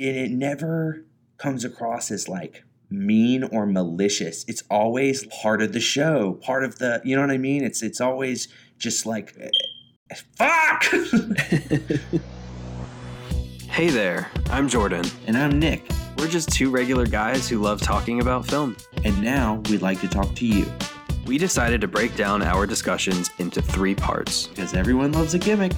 it, it never comes across as like mean or malicious. It's always part of the show, part of the, you know what I mean? It's it's always just like eh, fuck. Hey there, I'm Jordan. and I'm Nick, We're just two regular guys who love talking about film. and now we'd like to talk to you We decided to break down our discussions into three parts. because everyone loves a gimmick.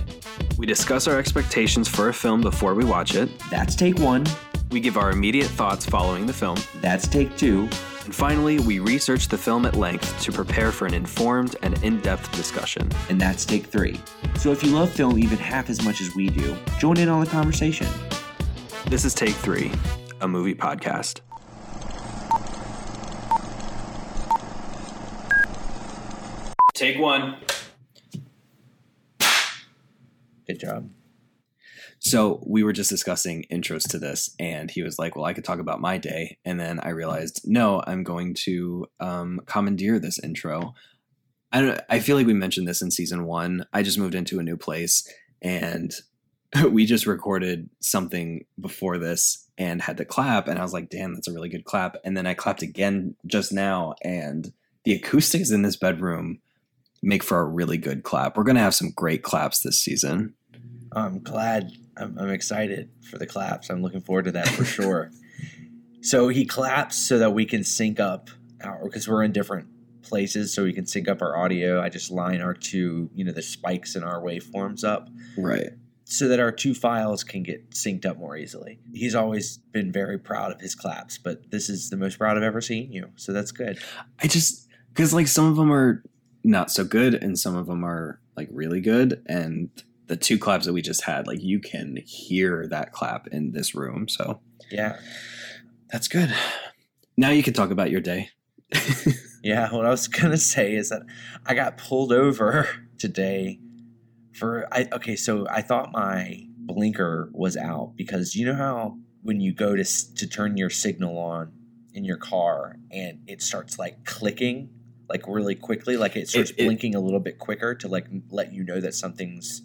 We discuss our expectations for a film before we watch it. That's take 1, We give our immediate thoughts following the film. that's take 2, And finally, we research the film at length to prepare for an informed and in depth discussion. and that's take 3. So if you love film even half as much as we do, join in on the conversation. This is Take Three, a movie podcast. Take one. Good job. So we were just discussing intros to this, and he was like, "Well, I could talk about my day," and then I realized, no, I'm going to um, commandeer this intro. I don't. I feel like we mentioned this in season one. I just moved into a new place, and we just recorded something before this and had to clap, and I was like, "Damn, that's a really good clap." And then I clapped again just now, and the acoustics in this bedroom make for a really good clap. We're gonna have some great claps this season. I'm glad. I'm, I'm excited for the claps. I'm looking forward to that for sure. So he claps so that we can sync up our because we're in different places, so we can sync up our audio. I just line our two, you know, the spikes in our waveforms up Right. so that our two files can get synced up more easily. He's always been very proud of his claps, but this is the most proud I've ever seen you. So that's good. I just because like some of them are not so good and some of them are like really good and the two claps that we just had like you can hear that clap in this room so. Yeah. that's good. Now you can talk about your day. Yeah, what I was gonna say is that I got pulled over today for I okay, so I thought my blinker was out because you know how when you go to to turn your signal on in your car and it starts like clicking like really quickly, like it starts It- it- blinking a little bit quicker to like let you know that something's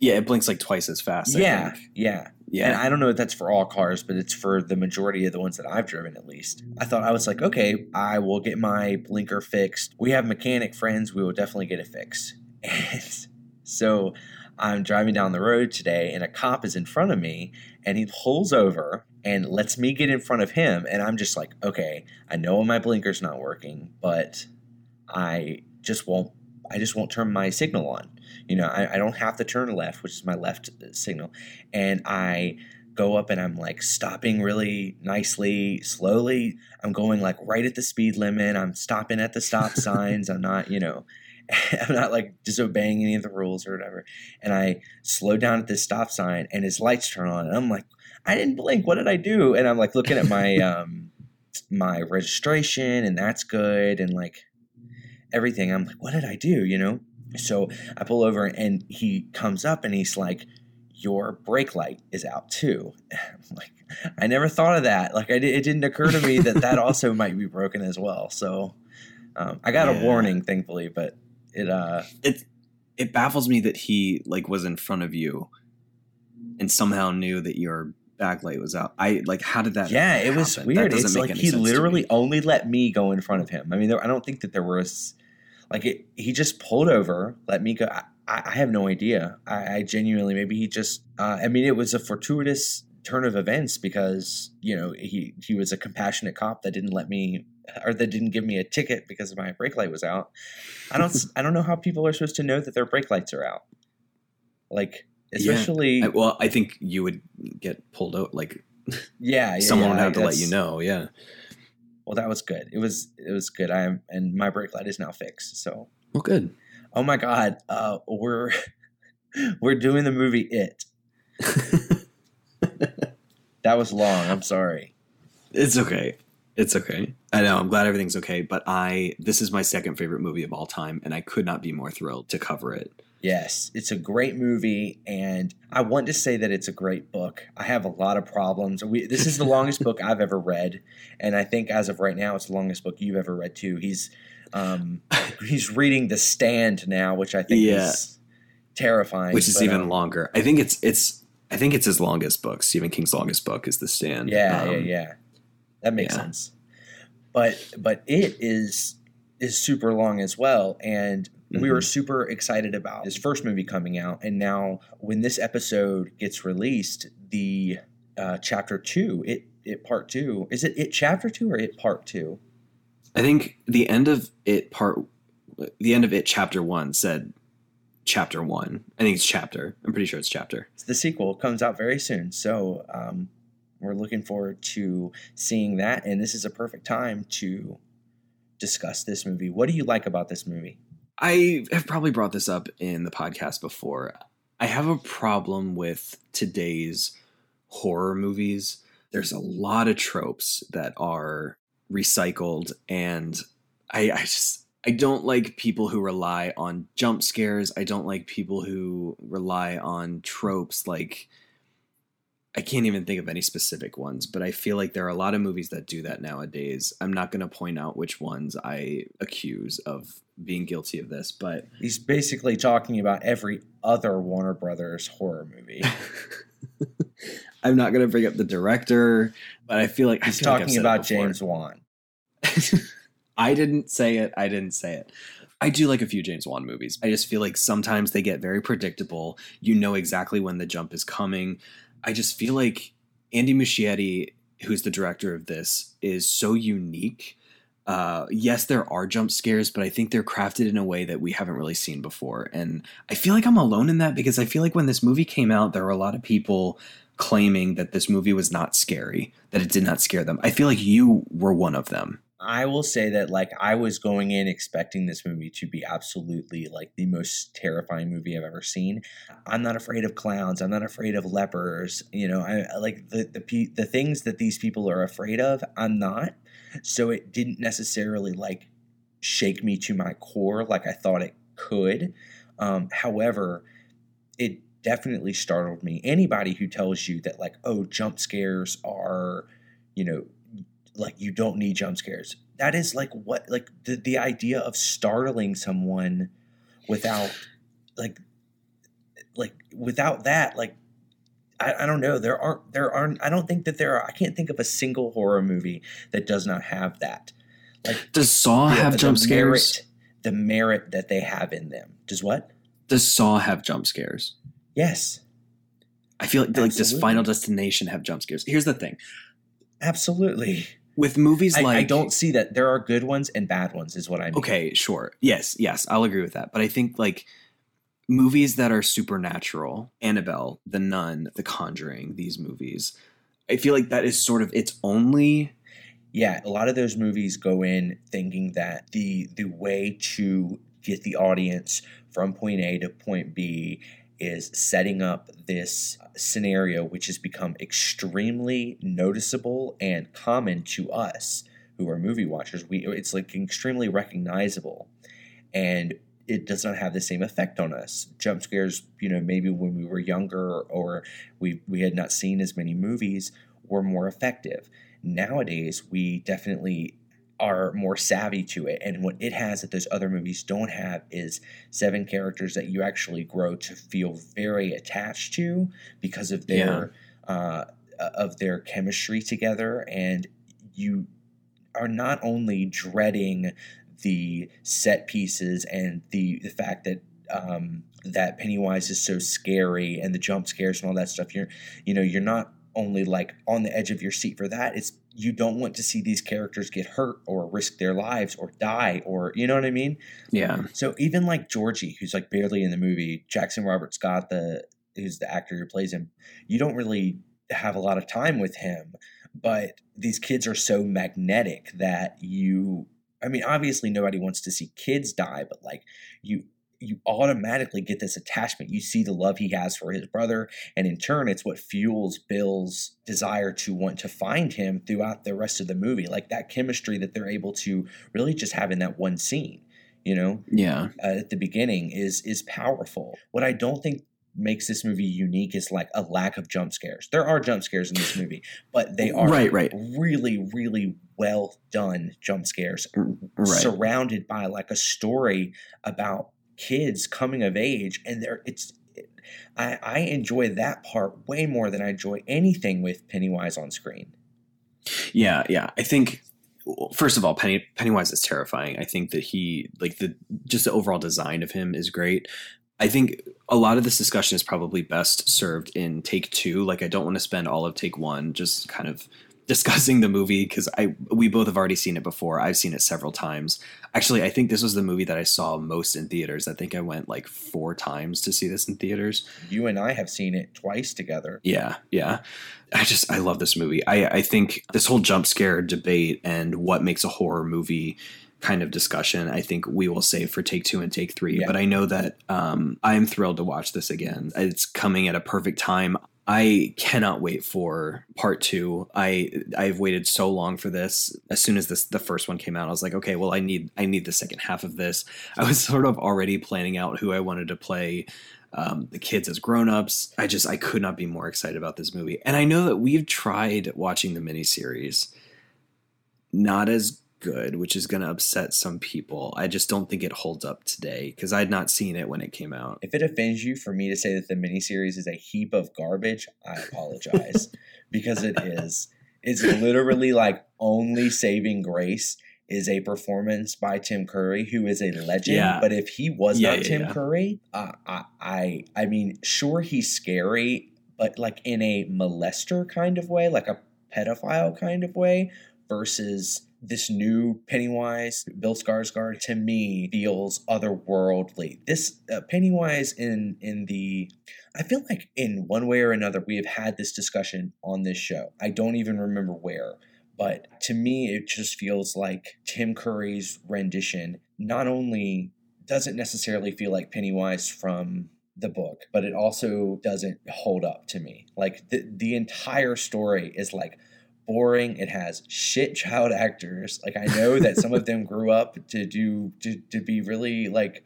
yeah it blinks like twice as fast I yeah, think. yeah. yeah And I don't know if that's for all cars, but it's for the majority of the ones that I've driven at least. I thought I was like, okay, I will get my blinker fixed. We have mechanic friends, we will definitely get it fixed. And so I'm driving down the road today and a cop is in front of me and he pulls over and lets me get in front of him and I'm just like, okay, I know my blinker's not working, but I just won't I just won't turn my signal on. You know, I, I don't have to turn left, which is my left signal. And I go up and I'm like stopping really nicely, slowly. I'm going like right at the speed limit. I'm stopping at the stop signs. I'm not, you know, I'm not like disobeying any of the rules or whatever. And I slow down at this stop sign and his lights turn on. And I'm like, I didn't blink. What did I do? And I'm like looking at my um my registration and that's good and like everything. I'm like, what did I do? You know? So I pull over and he comes up and he's like, Your brake light is out too. I'm like, I never thought of that. Like, I, it didn't occur to me that that also might be broken as well. So um, I got a warning, thankfully, but it, uh, it it baffles me that he like was in front of you and somehow knew that your backlight was out i like how did that yeah, it was happen? That weird. doesn't It's make like he literally only let me go in front of him. I mean, there, I don't think that there was like it. He just pulled over, let me go. I, I have no idea. I, I genuinely maybe he just. Uh, I mean, it was a fortuitous turn of events because you know he he was a compassionate cop that didn't let me or that didn't give me a ticket because my brake light was out. I don't I don't know how people are supposed to know that their brake lights are out. Like Yeah. especially I, well i think you would get pulled out like yeah, yeah, someone yeah, would have to let you know yeah Well, that was good. It was it was good. I am and my brake light is now fixed. So, well good oh my god, uh, we're we're doing the movie It. That was long. I'm sorry. It's okay. It's okay. I know. I'm glad everything's okay. But I, this is my second favorite movie of all time, and I could not be more thrilled to cover it. Yes, it's a great movie, and I want to say that it's a great book. I have a lot of problems. We, this is the longest book I've ever read, and I think as of right now, it's the longest book you've ever read too. He's um, he's reading The Stand now, which I think Yeah. is terrifying. which is but, even um, longer. I think it's it's. I think it's his longest book. Stephen King's longest book is The Stand. Yeah, Um, yeah, yeah. That makes yeah. sense. But but it is is super long as well, and we were Mhm. super excited about his first movie coming out, and now when this episode gets released, the uh, chapter two, it it part two, is it it chapter two or it part two? I think the end of it part, the end of it chapter one said chapter one. I think it's chapter. I'm pretty sure it's chapter. The sequel comes out very soon, so um, we're looking forward to seeing that, and this is a perfect time to discuss this movie. What do you like about this movie? I have probably brought this up in the podcast before. I have a problem with today's horror movies. There's a lot of tropes that are recycled, and I, I just I don't like people who rely on jump scares. I don't like people who rely on tropes like I can't even think of any specific ones, but I feel like there are a lot of movies that do that nowadays. I'm not going to point out which ones I accuse of being guilty of this, but He's basically talking about every other Warner Brothers horror movie. I'm not going to bring up the director, but I feel like He's feel talking it about. James Wan. I didn't say it. I didn't say it. I do like a few James Wan movies. I just feel like sometimes they get very predictable. You know exactly when the jump is coming. I just feel like Andy Muschietti, who's the director of this, is so unique. Uh, yes, there are jump scares, but I think they're crafted in a way that we haven't really seen before. And I feel like I'm alone in that because I feel like when this movie came out, there were a lot of people claiming that this movie was not scary, that it did not scare them. I feel like you were one of them. I will say that like I was going in expecting this movie to be absolutely like the most terrifying movie I've ever seen. I'm not afraid of clowns. I'm not afraid of lepers. You know, I like the the the things that these people are afraid of. I'm not. So it didn't necessarily like shake me to my core like I thought it could. Um, however, it definitely startled me. Anybody who tells you that like oh jump scares are, you know, like you don't need jump scares. That is like what like the the idea of startling someone without like like without that like I, I don't know there aren't there aren't I don't think that there are I can't think of a single horror movie that does not have that like Does Saw have jump scares? merit, the merit that they have in them does what Does Saw have jump scares? yes I feel like, like does Final Destination have jump scares? Here's the thing absolutely with movies I, like I don't see that there are good ones and bad ones is what I mean Okay, sure. Yes, yes, I'll agree with that. But I think like movies that are supernatural, Annabelle, The Nun, The Conjuring, these movies, I feel like that is sort of its only yeah a lot of those movies go in thinking that the the way to get the audience from point a to point b is setting up this scenario which has become extremely noticeable and common to us who are movie watchers. We it's like extremely recognizable. And it does not have the same effect on us. Jump scares you know maybe when we were younger or we we had not seen as many movies were more effective. Nowadays we definitely are more savvy to it. And what it has that those other movies don't have is seven characters that you actually grow to feel very attached to because of their uh, of their chemistry together. And you are not only dreading the set pieces and the the fact that um, that Pennywise is so scary and the jump scares and all that stuff you're you know you're not only like on the edge of your seat for that it's you don't want to see these characters get hurt or risk their lives or die or you know what I mean yeah. so even like Georgie, who's like barely in the movie, Jackson Robert Scott, the who's the actor who plays him, you don't really have a lot of time with him. But these kids are so magnetic that you I mean, obviously nobody wants to see kids die, but like you you automatically get this attachment. You see the love he has for his brother, and in turn, it's what fuels Bill's desire to want to find him throughout the rest of the movie. Like that chemistry that they're able to really just have in that one scene, you know, Yeah. uh, at the beginning is is powerful. What I don't think makes this movie unique is like a lack of jump scares. There are jump scares in this movie, but they are Right, right. really, really well done jump scares Right. surrounded by like a story about kids coming of age and they're it's I, I enjoy that part way more than I enjoy anything with Pennywise on screen. Yeah, yeah. I think first of all, Penny Pennywise is terrifying. I think that he like the just the overall design of him is great. I think a lot of this discussion is probably best served in take two. Like I don't want to spend all of take one just kind of discussing the movie because I we both have already seen it before. I've seen it several times. Actually, I think this was the movie that I saw most in theaters. I think I went like four times to see this in theaters. You and I have seen it twice together. Yeah, yeah. I just I love this movie. I I think this whole jump scare debate and what makes a horror movie kind of discussion I think we will save for take two and take three. Yeah. But I know that um, I am thrilled to watch this again. It's coming at a perfect time. I cannot wait for part two. I I've waited so long for this. As soon as this the first one came out, I was like, okay, well, I need I need the second half of this. I was sort of already planning out who I wanted to play um, the kids as grown-ups. I just I could not be more excited about this movie. And I know that we've tried watching the miniseries, not as good, which is going to upset some people. I just don't think it holds up today because I'd not seen it when it came out. If it offends you for me to say that the miniseries is a heap of garbage, I apologize because it is. It's literally like only saving grace is a performance by Tim Curry, who is a legend. Yeah. But if he was yeah, not yeah, Tim Curry, uh, I, I, I mean, sure he's scary, but like in a molester kind of way, like a pedophile kind of way, versus this new Pennywise, Bill Skarsgård, to me feels otherworldly. This uh, Pennywise in in the, I feel like in one way or another we have had this discussion on this show. I don't even remember where, but to me it just feels like Tim Curry's rendition not only doesn't necessarily feel like Pennywise from the book, but it also doesn't hold up to me. Like the the entire story is like boring. It has shit child actors. Like I know that some of them grew up to do to, to be really like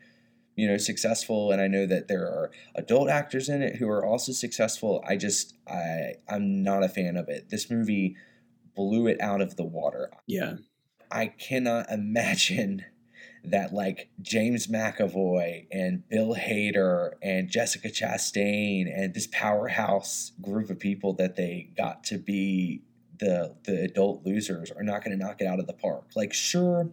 you know successful and I know that there are adult actors in it who are also successful. I just I I'm not a fan of it. This movie blew it out of the water. Yeah. I cannot imagine that like James McAvoy and Bill Hader and Jessica Chastain and this powerhouse group of people that they got to be the the adult losers are not going to knock it out of the park. Like, sure,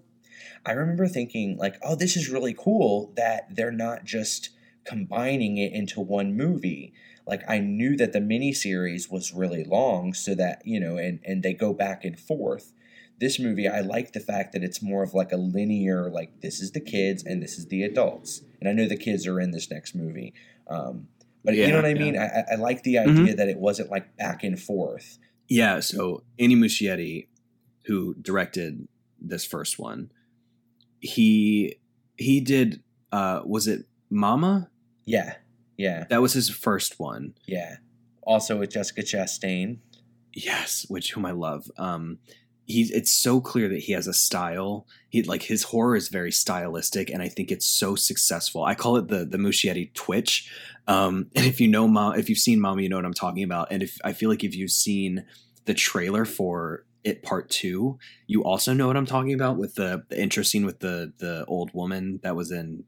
I remember thinking like, oh, this is really cool that they're not just combining it into one movie. Like I knew that the miniseries was really long, so that you know, and and they go back and forth. This movie, I like the fact that it's more of like a linear, like this is the kids and this is the adults, and I know the kids are in this next movie. Um, but yeah, you know what I mean? I, I like the mm-hmm. idea mm-hmm. that it wasn't like back and forth. Yeah, so Andy Muschietti, who directed this first one, he he did uh was it Mama? Yeah. Yeah. That was his first one. Yeah. Also with Jessica Chastain. Yes, which whom I love. Um he's it's so clear that he has a style. He like his horror is very stylistic, and I think it's so successful. I call it the the Muschietti twitch. Um, and if you know mom, if you've seen Mama, you know what I'm talking about. And if I feel like if you've seen the trailer for it part two, you also know what I'm talking about with the, the intro scene with the the old woman that was in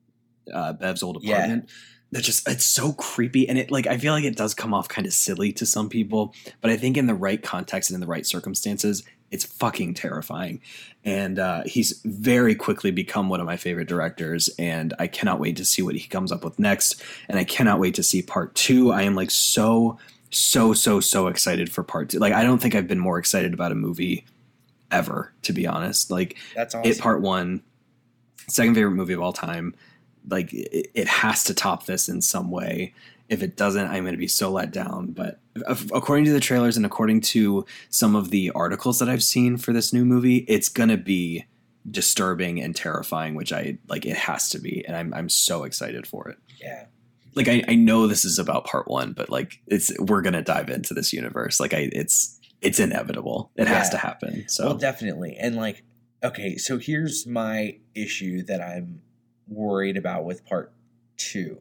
uh, Bev's old apartment. Yeah that just it's so creepy and it like i feel like it does come off kind of silly to some people but i think in the right context and in the right circumstances it's fucking terrifying. And uh, he's very quickly become one of my favorite directors, and I cannot wait to see what he comes up with next. And I cannot wait to see part two. I am like so, so, so, so excited for part two. Like I don't think I've been more excited about a movie ever, to be honest. Like that's awesome. it part one, second favorite movie of all time. Like it, it has to top this in some way. If it doesn't, I'm going to be so let down. But according to the trailers and according to some of the articles that I've seen for this new movie, it's going to be disturbing and terrifying, which I like. It has to be, and I'm I'm so excited for it. Yeah. Like I, I know this is about part one, but like it's we're gonna dive into this universe. Like I it's it's inevitable. It yeah. has to happen. So well, definitely. And like, okay, so here's my issue that I'm worried about with part two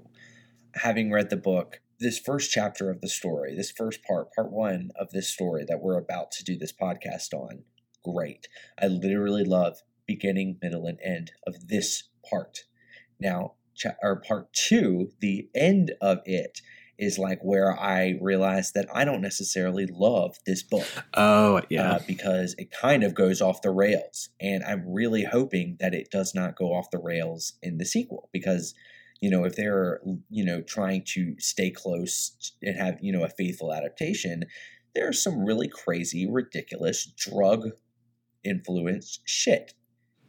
having read the book, this first chapter of the story, this first part, part one of this story that we're about to do this podcast on, great. I literally love beginning, middle, and end of this part. Now, cha- or part two, the end of it is like where I realized that I don't necessarily love this book. Oh yeah. Uh, because it kind of goes off the rails. And I'm really hoping that it does not go off the rails in the sequel because, you know, if they're, you know, trying to stay close and have, you know, a faithful adaptation, there's some really crazy, ridiculous drug influenced shit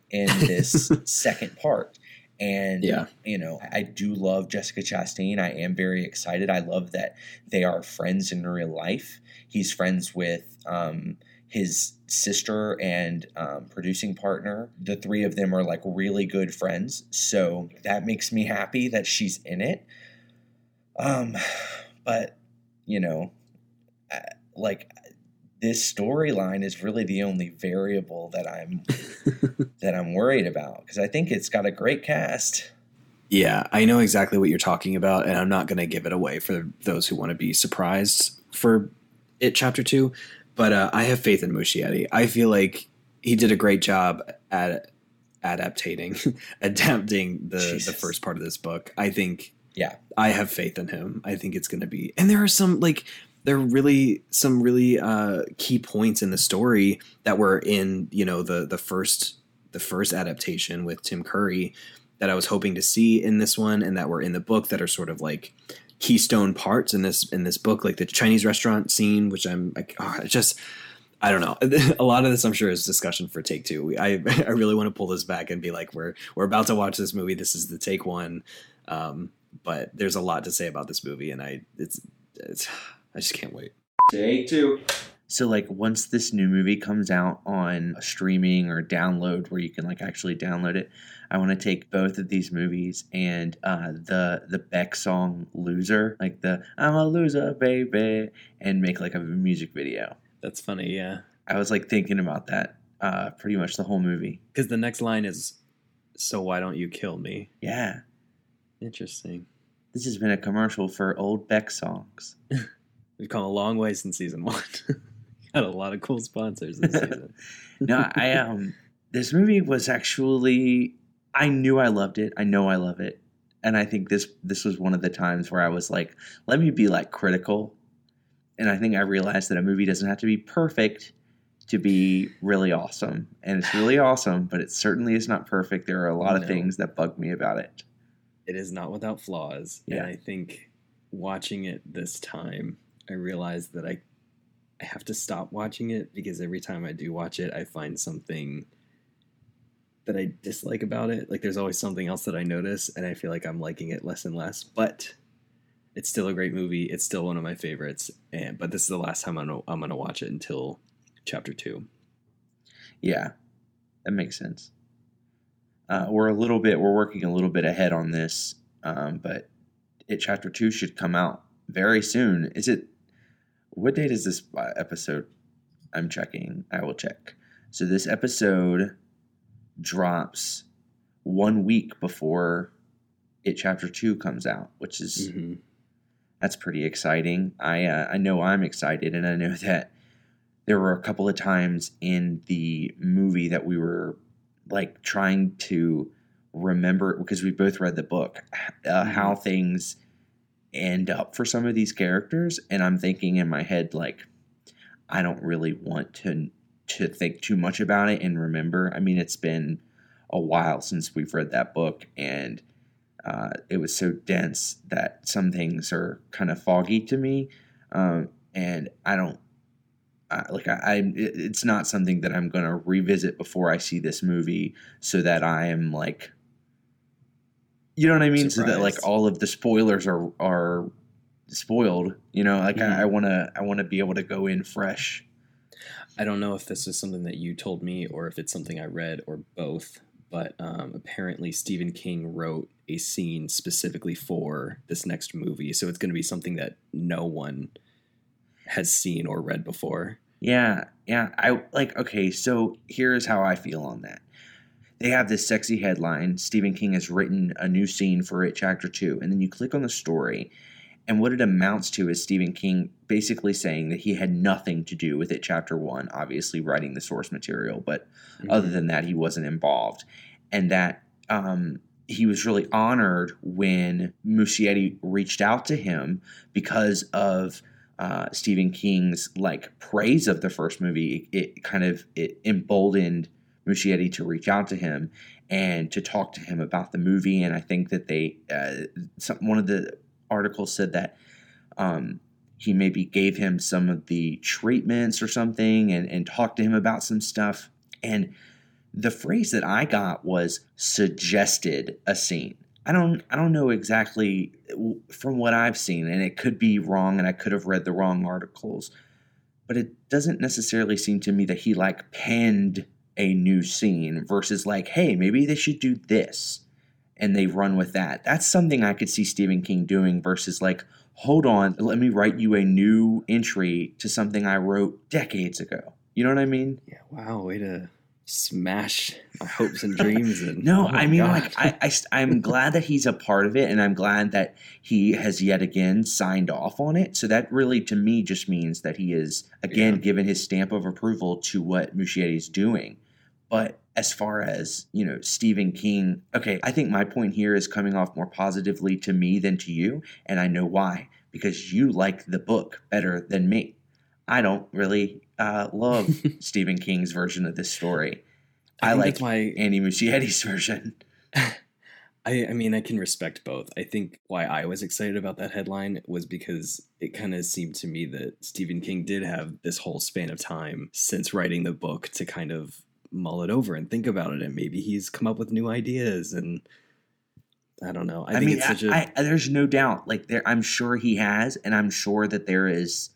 in this second part. And Yeah. you know, I do love Jessica Chastain. I am very excited. I love that they are friends in real life. He's friends with um, his sister and um, producing partner. The three of them are like really good friends. So that makes me happy that she's in it. Um, but you know, I- like this storyline is really the only variable that I'm that I'm worried about because I think it's got a great cast. Yeah, I know exactly what you're talking about, and I'm not going to give it away for those who want to be surprised for it, chapter two. But uh, I have faith in Muschietti. I feel like he did a great job at adaptating, adapting the the first part of this book. I think. Yeah. I have faith in him. I think it's going to be, and there are some like there are really some really uh, key points in the story that were in you know the the first the first adaptation with Tim Curry that I was hoping to see in this one and that were in the book that are sort of like keystone parts in this in this book like the Chinese restaurant scene which I'm like oh, just I don't know. A lot of this I'm sure is discussion for take 2 we, I I really want to pull this back and be like we're we're about to watch this movie. This is the take 1 um but there's a lot to say about this movie and I it's it's I just can't wait. Take two. So like once this new movie comes out on a streaming or download where you can like actually download it, I want to take both of these movies and uh, the the Beck song "Loser," like the "I'm a loser, baby," and make like a music video. that's funny yeah I was like thinking about that uh, pretty much the whole movie. because the next line is so why don't you kill me Yeah, interesting this has been a commercial for old Beck songs. We've come a long way since season one. A lot of cool sponsors this season. no, I um this movie was actually I knew I loved it. I know I love it. And I think this this was one of the times where I was like, let me be like critical. And I think I realized that a movie doesn't have to be perfect to be really awesome. And it's really awesome, but it certainly is not perfect. There are a lot of things that bug me about it. It is not without flaws. Yeah. And I think watching it this time, I realized that I I have to stop watching it because every time I do watch it, I find something that I dislike about it. Like there's always something else that I notice and I feel like I'm liking it less and less. But it's still a great movie. It's still one of my favorites. And but this is the last time I'm gonna, I'm gonna watch it until chapter two. Yeah, that makes sense. Uh, we're a little bit, we're working a little bit ahead on this, um, but it chapter two should come out very soon. Is it? What date is this uh, episode? I'm checking. I will check. So this episode drops one week before it chapter two comes out, which is Mm-hmm. that's pretty exciting. I uh, I know I'm excited, and I know that there were a couple of times in the movie that we were like trying to remember because we both read the book uh, how things end up for some of these characters, and I'm thinking in my head like I don't really want to to think too much about it and remember. I mean, it's been a while since we've read that book, and uh, it was so dense that some things are kind of foggy to me, um, and I don't I, like I, I. It's not something that I'm going to revisit before I see this movie, so that I am like, you know what I mean, so that like all of the spoilers are are spoiled. You know, like Mhm. I, I want to I want to be able to go in fresh. I don't know if this is something that you told me or if it's something I read or both, but um, apparently Stephen King wrote a scene specifically for this next movie. So it's going to be something that no one has seen or read before. Yeah, yeah. I like okay, so here's how I feel on that. They have this sexy headline, Stephen King has written a new scene for it chapter 2, and then you click on the story and what it amounts to is Stephen King basically saying that he had nothing to do with it chapter 1, obviously writing the source material, but other than that he wasn't involved. And that um he was really honored when Muschietti reached out to him because of uh, Stephen King's like praise of the first movie. It, it kind of it emboldened Muschietti to reach out to him and to talk to him about the movie. And I think that they uh, some, one of the articles said that um, he maybe gave him some of the treatments or something and, and talked to him about some stuff. And the phrase that I got was suggested a scene. I don't I don't know exactly from what I've seen, and it could be wrong, and I could have read the wrong articles, but it doesn't necessarily seem to me that he like penned a new scene versus like, hey, maybe they should do this, and they run with that. That's something I could see Stephen King doing versus like, hold on, let me write you a new entry to something I wrote decades ago. You know what I mean? Yeah. Wow. Way to smash my hopes and dreams and no oh i mean God. like I, I i'm glad that he's a part of it and i'm glad that he has yet again signed off on it so that really to me just means that he is again Yeah. given his stamp of approval to what Muschietti's doing but as far as you know stephen king okay i think my point here is coming off more positively to me than to you and i know why because you like the book better than me i don't really uh, love stephen king's version of this story I, think like why Andy Muschietti's version. I, I mean, I can respect both. I think why I was excited about that headline was because it kind of seemed to me that Stephen King did have this whole span of time since writing the book to kind of mull it over and think about it, and maybe he's come up with new ideas. And I don't know. I, I, think mean, it's such a I, I, there's no doubt. Like there, I'm sure he has, and I'm sure that there is.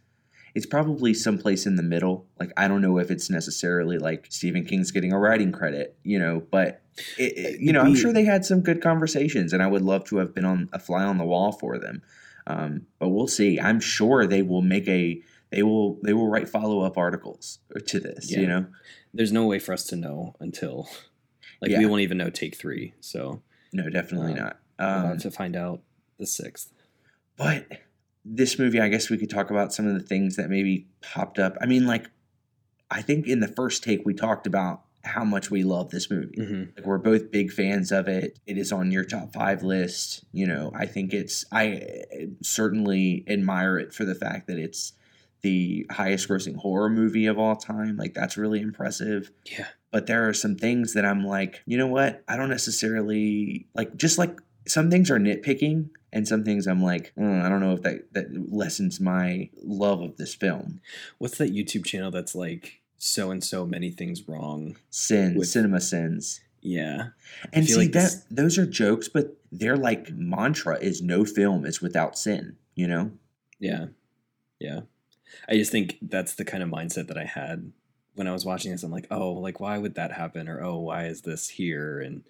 It's probably someplace in the middle. Like I don't know if it's necessarily like Stephen King's getting a writing credit, you know, but it, it- you know, I'm sure they had some good conversations, and I would love to have been on a fly on the wall for them. Um, but we'll see. I'm sure they will make a. They will. They will write follow up articles to this. Yeah. You know. There's no way for us to know until like Yeah. we won't even know take three. So No, definitely Um, not. Um, to find out the sixth. But this movie, I guess we could talk about some of the things that maybe popped up. I mean, like, I think in the first take we talked about how much we love this movie. hmm Like, we're both big fans of it. It is on your top five list. You know, I think it's. I uh, certainly admire it for the fact that it's the highest grossing horror movie of all time. Like, that's really impressive Yeah. but there are some things that I'm like, you know what? I don't necessarily like just like some things are nitpicking and some things I'm like, "Mm, I don't know if that that lessens my love of this film. What's that YouTube channel that's like so and so many things wrong? Sin, With- cinema sins. Yeah. And see like that those are jokes, but their like mantra is no film is without sin, you know? Yeah. Yeah. I just think that's the kind of mindset that I had when I was watching this. I'm like, oh, like why would that happen? Or oh, why is this here? And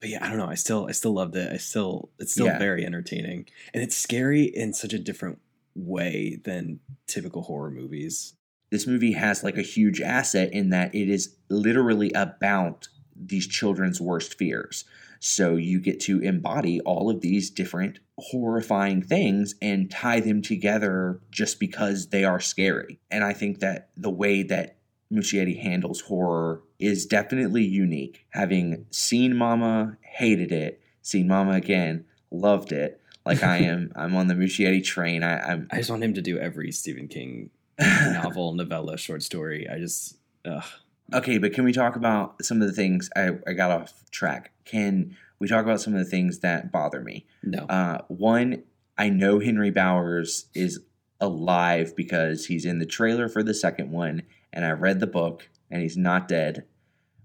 but yeah, I don't know. I still I still loved it. I still it's still Yeah. very entertaining. And it's scary in such a different way than typical horror movies. this movie has like a huge asset in that it is literally about these children's worst fears. So you get to embody all of these different horrifying things and tie them together just because they are scary. And I think that the way that Muschietti handles horror is definitely unique. Having seen Mama, hated it, seen Mama again, loved it. Like I am, I'm on the Muschietti train. I, I'm I just want him to do every Stephen King novel, novella, short story. I just ugh. Okay, but can we talk about some of the things I, I got off track? Can we talk about some of the things that bother me? no. Uh, one, I know Henry Bowers is alive because he's in the trailer for the second one, and I read the book, and he's not dead,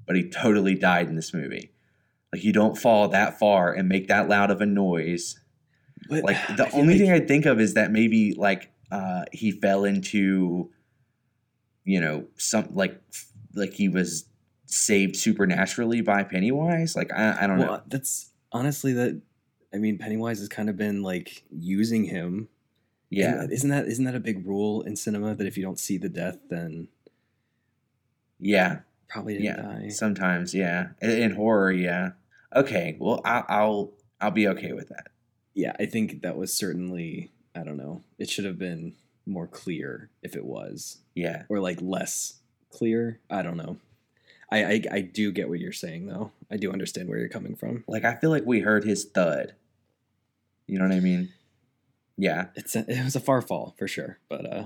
but he totally died in this movie. Like you don't fall that far and make that loud of a noise. But Like the only like- thing I think of is that maybe like uh, he fell into, you know, some like like he was saved supernaturally by Pennywise. Like I, I don't well, know. that's honestly that. I mean, Pennywise has kind of been like using him. Yeah, And isn't that isn't that a big rule in cinema that if you don't see the death, then yeah, probably didn't yeah. die? Sometimes, yeah. In, in horror, yeah. Okay, well, I'll, I'll I'll be okay with that. yeah, I think that was certainly. I don't know. It should have been more clear if it was, Yeah, or like less clear. I don't know. I, I I do get what you're saying though. I do understand where you're coming from. Like I feel like we heard his thud. You know what I mean? Yeah. It's a, it was a far fall for sure, but uh,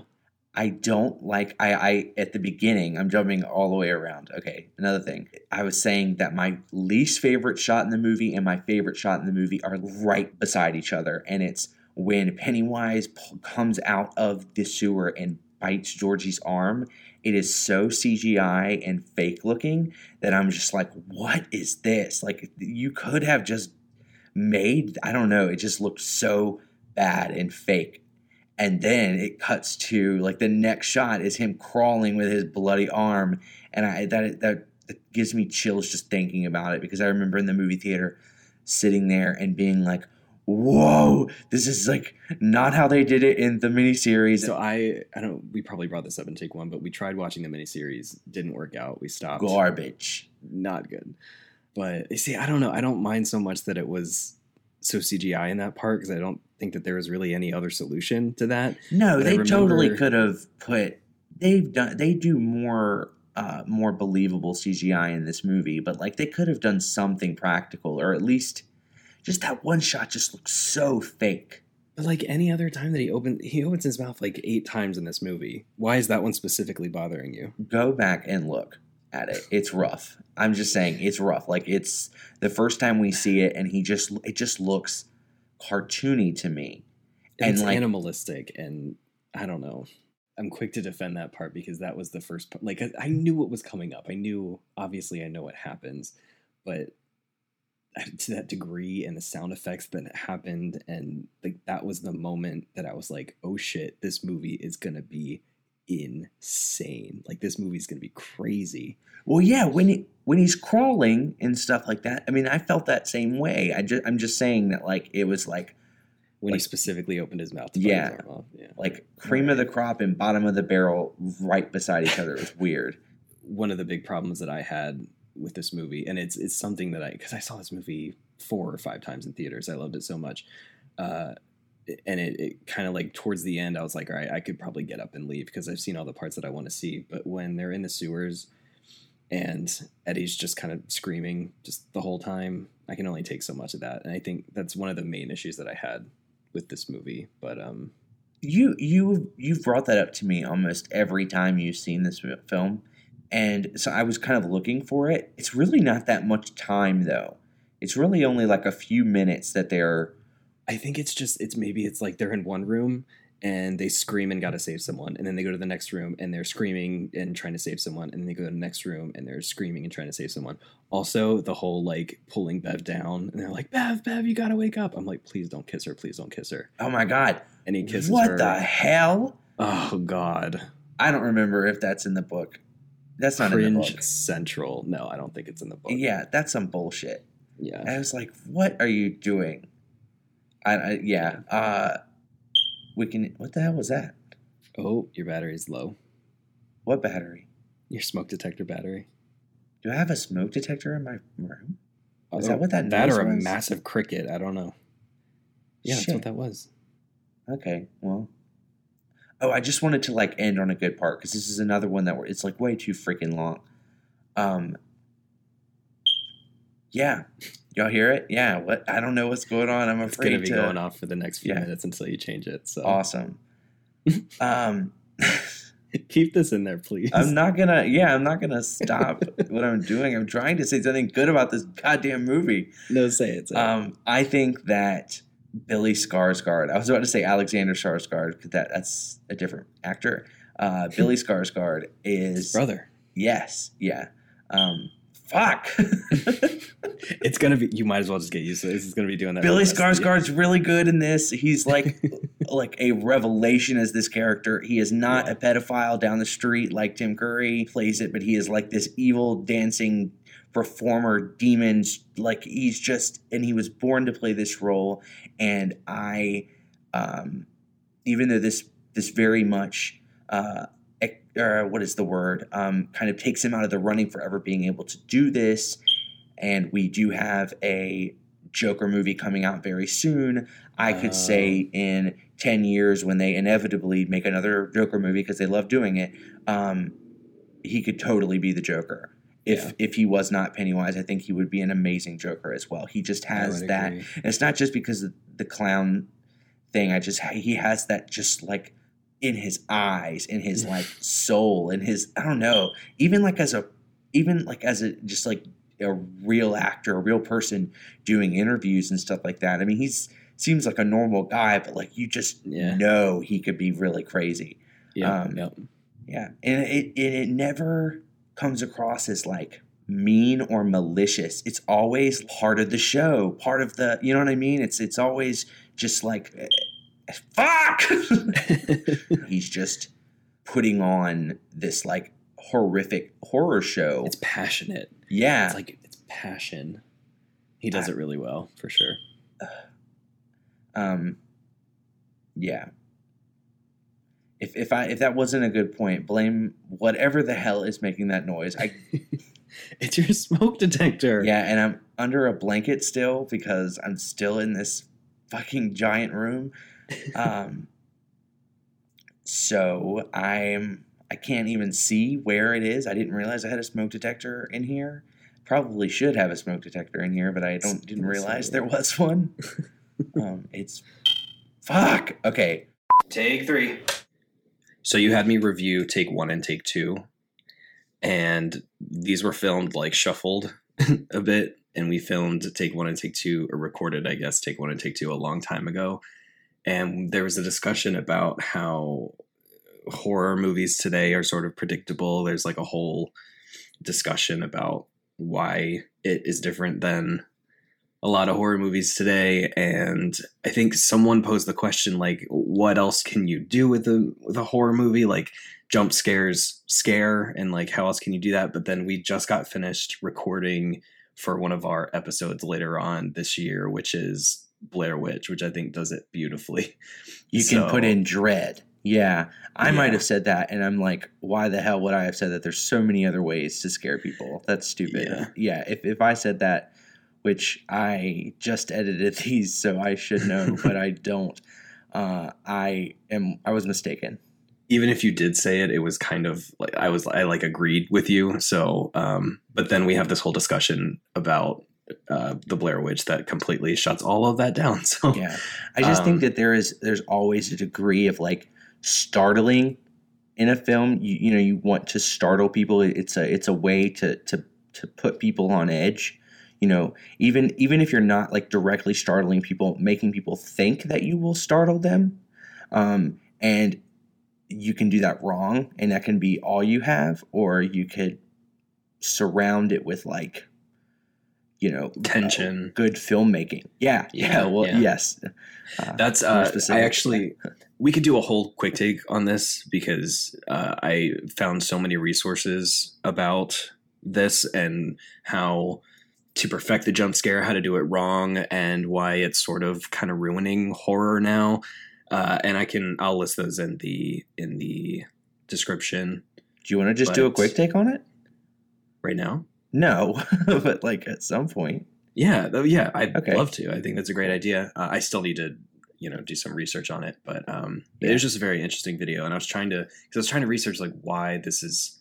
I don't like I, I at the beginning, I'm jumping all the way around. Okay, another thing. I was saying that my least favorite shot in the movie and my favorite shot in the movie are right beside each other. And it's when Pennywise p- comes out of the sewer and bites Georgie's arm. It is so CGI and fake looking that I'm just like, what is this? Like you could have just made I don't know, it just looked so bad and fake and then it cuts to like the next shot is him crawling with his bloody arm and i that, that gives me chills just thinking about it because i remember in the movie theater sitting there and being like whoa this is like not how they did it in the miniseries so I I don't we probably brought this up in take one, but we tried watching the miniseries, didn't work out. We stopped. garbage Not good. But you see, I don't know. I don't mind so much that it was so CGI in that part because I don't think that there was really any other solution to that. no But they totally could have put they've done they do more uh, more believable CGI in this movie, but like they could have done something practical, or at least just that one shot just looks so fake. But like any other time that he opened, he opens his mouth like eight times in this movie. Why is that one specifically bothering you? Go back and look at it. It's rough. I'm just saying it's rough. Like it's the first time we see it, and he just it just looks cartoony to me. And, And, it's like- animalistic, and I don't know. I'm quick to defend that part because that was the first part. Like I, I knew what was coming up. I knew, obviously, I know what happens, but to that degree and the sound effects that happened, and like that was the moment that I was like, oh shit, this movie is gonna be insane. Like this movie's gonna be crazy. Well, yeah, when he, when he's crawling and stuff like that. I mean, I felt that same way. I just I'm just saying that like it was like When he specifically opened his mouth to Yeah. his. Yeah. like cream of the crop and bottom of the barrel right beside each other. It was weird. one of the big problems that I had with this movie, and it's it's something that I because I saw this movie four or five times in theaters. I loved it so much, uh, and it, it kind of like towards the end, I was like, all right, I could probably get up and leave because I've seen all the parts that I want to see. But when they're in the sewers and Eddie's just kind of screaming just the whole time, I can only take so much of that, and I think that's one of the main issues that I had with this movie. But um, you you you've brought that up to me almost every time you've seen this film and so i was kind of looking for it it's really not that much time though it's really only like a few minutes that they're I think it's just it's maybe it's like they're in one room and they scream and got to save someone, and then they go to the next room and they're screaming and trying to save someone, and then they go to the next room and they're screaming and trying to save someone. Also, the whole like pulling Bev down, and they're like, "Bev, Bev, you gotta wake up." I'm like, "Please don't kiss her, please don't kiss her." oh my god And he kisses what her. the hell Oh God, i don't remember if that's in the book that's not in the cringe book central. No, I don't think it's in the book. yeah that's some bullshit yeah. i was like what are you doing i, I yeah uh we can what the hell was that Oh, your battery's low. what battery Your smoke detector battery. do i have a smoke detector in my room Is Oh, that what that That or a was? massive cricket? I don't know. Yeah, that's what that was. Okay, well. Oh, I just wanted to like end on a good part because this is another one that we're, it's like way too freaking long. Um. Yeah, y'all hear it? Yeah. What? I don't know what's going on. I'm It's afraid it's gonna be to. going off for the next few Yeah. minutes until you change it. So Awesome. um, keep this in there, please. I'm not gonna. Yeah, I'm not gonna stop what I'm doing. I'm trying to say something good about this goddamn movie. no, say it. Say it. Um, I think that Billy Skarsgård. I was about to say Alexander Skarsgård because that that's a different actor. Uh, Billy Skarsgård His is brother. yes, yeah. Um, fuck. It's gonna be. You might as well just get used to this. It's gonna be doing that. Billy for the rest of the- Skarsgård's really good in this. He's like like a revelation as this character. He is not Yeah. a pedophile down the street like Tim Curry plays it, but he is like this evil dancing performer demons like he's just and he was born to play this role and I um even though this this very much uh or what is the word um kind of takes him out of the running for ever being able to do this and we do have a Joker movie coming out very soon. I could Oh. say in 10 years when they inevitably make another Joker movie because they love doing it, um, he could totally be the Joker. If Yeah. if he was not Pennywise, I think he would be an amazing Joker as well. He just has that. agree. And it's not just because of the clown thing. I just he has that just like in his eyes, in his like soul, in his I don't know. Even like as a even like as a just like a real actor, a real person doing interviews and stuff like that. I mean, he's seems like a normal guy, but like you just Yeah. know he could be really crazy. Yeah, Um, yep. Yeah, and it it, it never comes across as like mean or malicious. It's always part of the show, part of the you know what I mean. It's it's always just like eh, fuck. He's just putting on this like horrific horror show. it's passionate. yeah, It's like it's passion. He does it really well, for sure. um, yeah. If if I if that wasn't a good point, blame whatever the hell is making that noise. I it's your smoke detector. Yeah, and I'm under a blanket still because I'm still in this fucking giant room. Um, so I'm I can't even see where it is. I didn't realize I had a smoke detector in here. Probably should have a smoke detector in here, but I don't didn't realize there was one. um, it's fuck. Okay, Take three. So you had me review take one and take two, and these were filmed like shuffled a bit, and we filmed take one and take two, or recorded, I guess, take one and take two a long time ago. And there was a discussion about how horror movies today are sort of predictable. There's like a whole discussion about why it is different than a lot of horror movies today and i think someone posed the question like what else can you do with a with a horror movie like jump scares scare and like how else can you do that but then we just got finished recording for one of our episodes later on this year which is blair witch which i think does it beautifully you can put in dread. Yeah, I might have said that, and I'm like, why the hell would I have said that? There's so many other ways to scare people. That's stupid. Yeah. Yeah, if if I said that, which I just edited these, so I should know, but I don't. Uh, I am. I was mistaken. even if you did say it, it was kind of like I was I like agreed with you. So, um, but then we have this whole discussion about uh, the Blair Witch that completely shuts all of that down. So, Yeah, I just Um, think that there is there's always a degree of like startling in a film. You you know you want to startle people. It's a it's a way to to to put people on edge. You know, even even if you're not like directly startling people, making people think that you will startle them, um, and you can do that wrong, and that can be all you have, or you could surround it with like, you know, Tension. good filmmaking. Yeah, yeah. Yeah, well, yeah. yes. Uh, that's uh, I actually we could do a whole quick take on this because uh, I found so many resources about this and how to perfect the jump scare, how to do it wrong, and why it's sort of kind of ruining horror now. Uh, and I can I'll list those in the in the description Do you want to just do a quick take on it? right now. No, but like at some point. Yeah, though, yeah, I'd Okay. love to. I think that's a great idea. Uh, I still need to, you know, do some research on it, but um, Yeah. it was just a very interesting video, and I was trying to because I was trying to research like why this is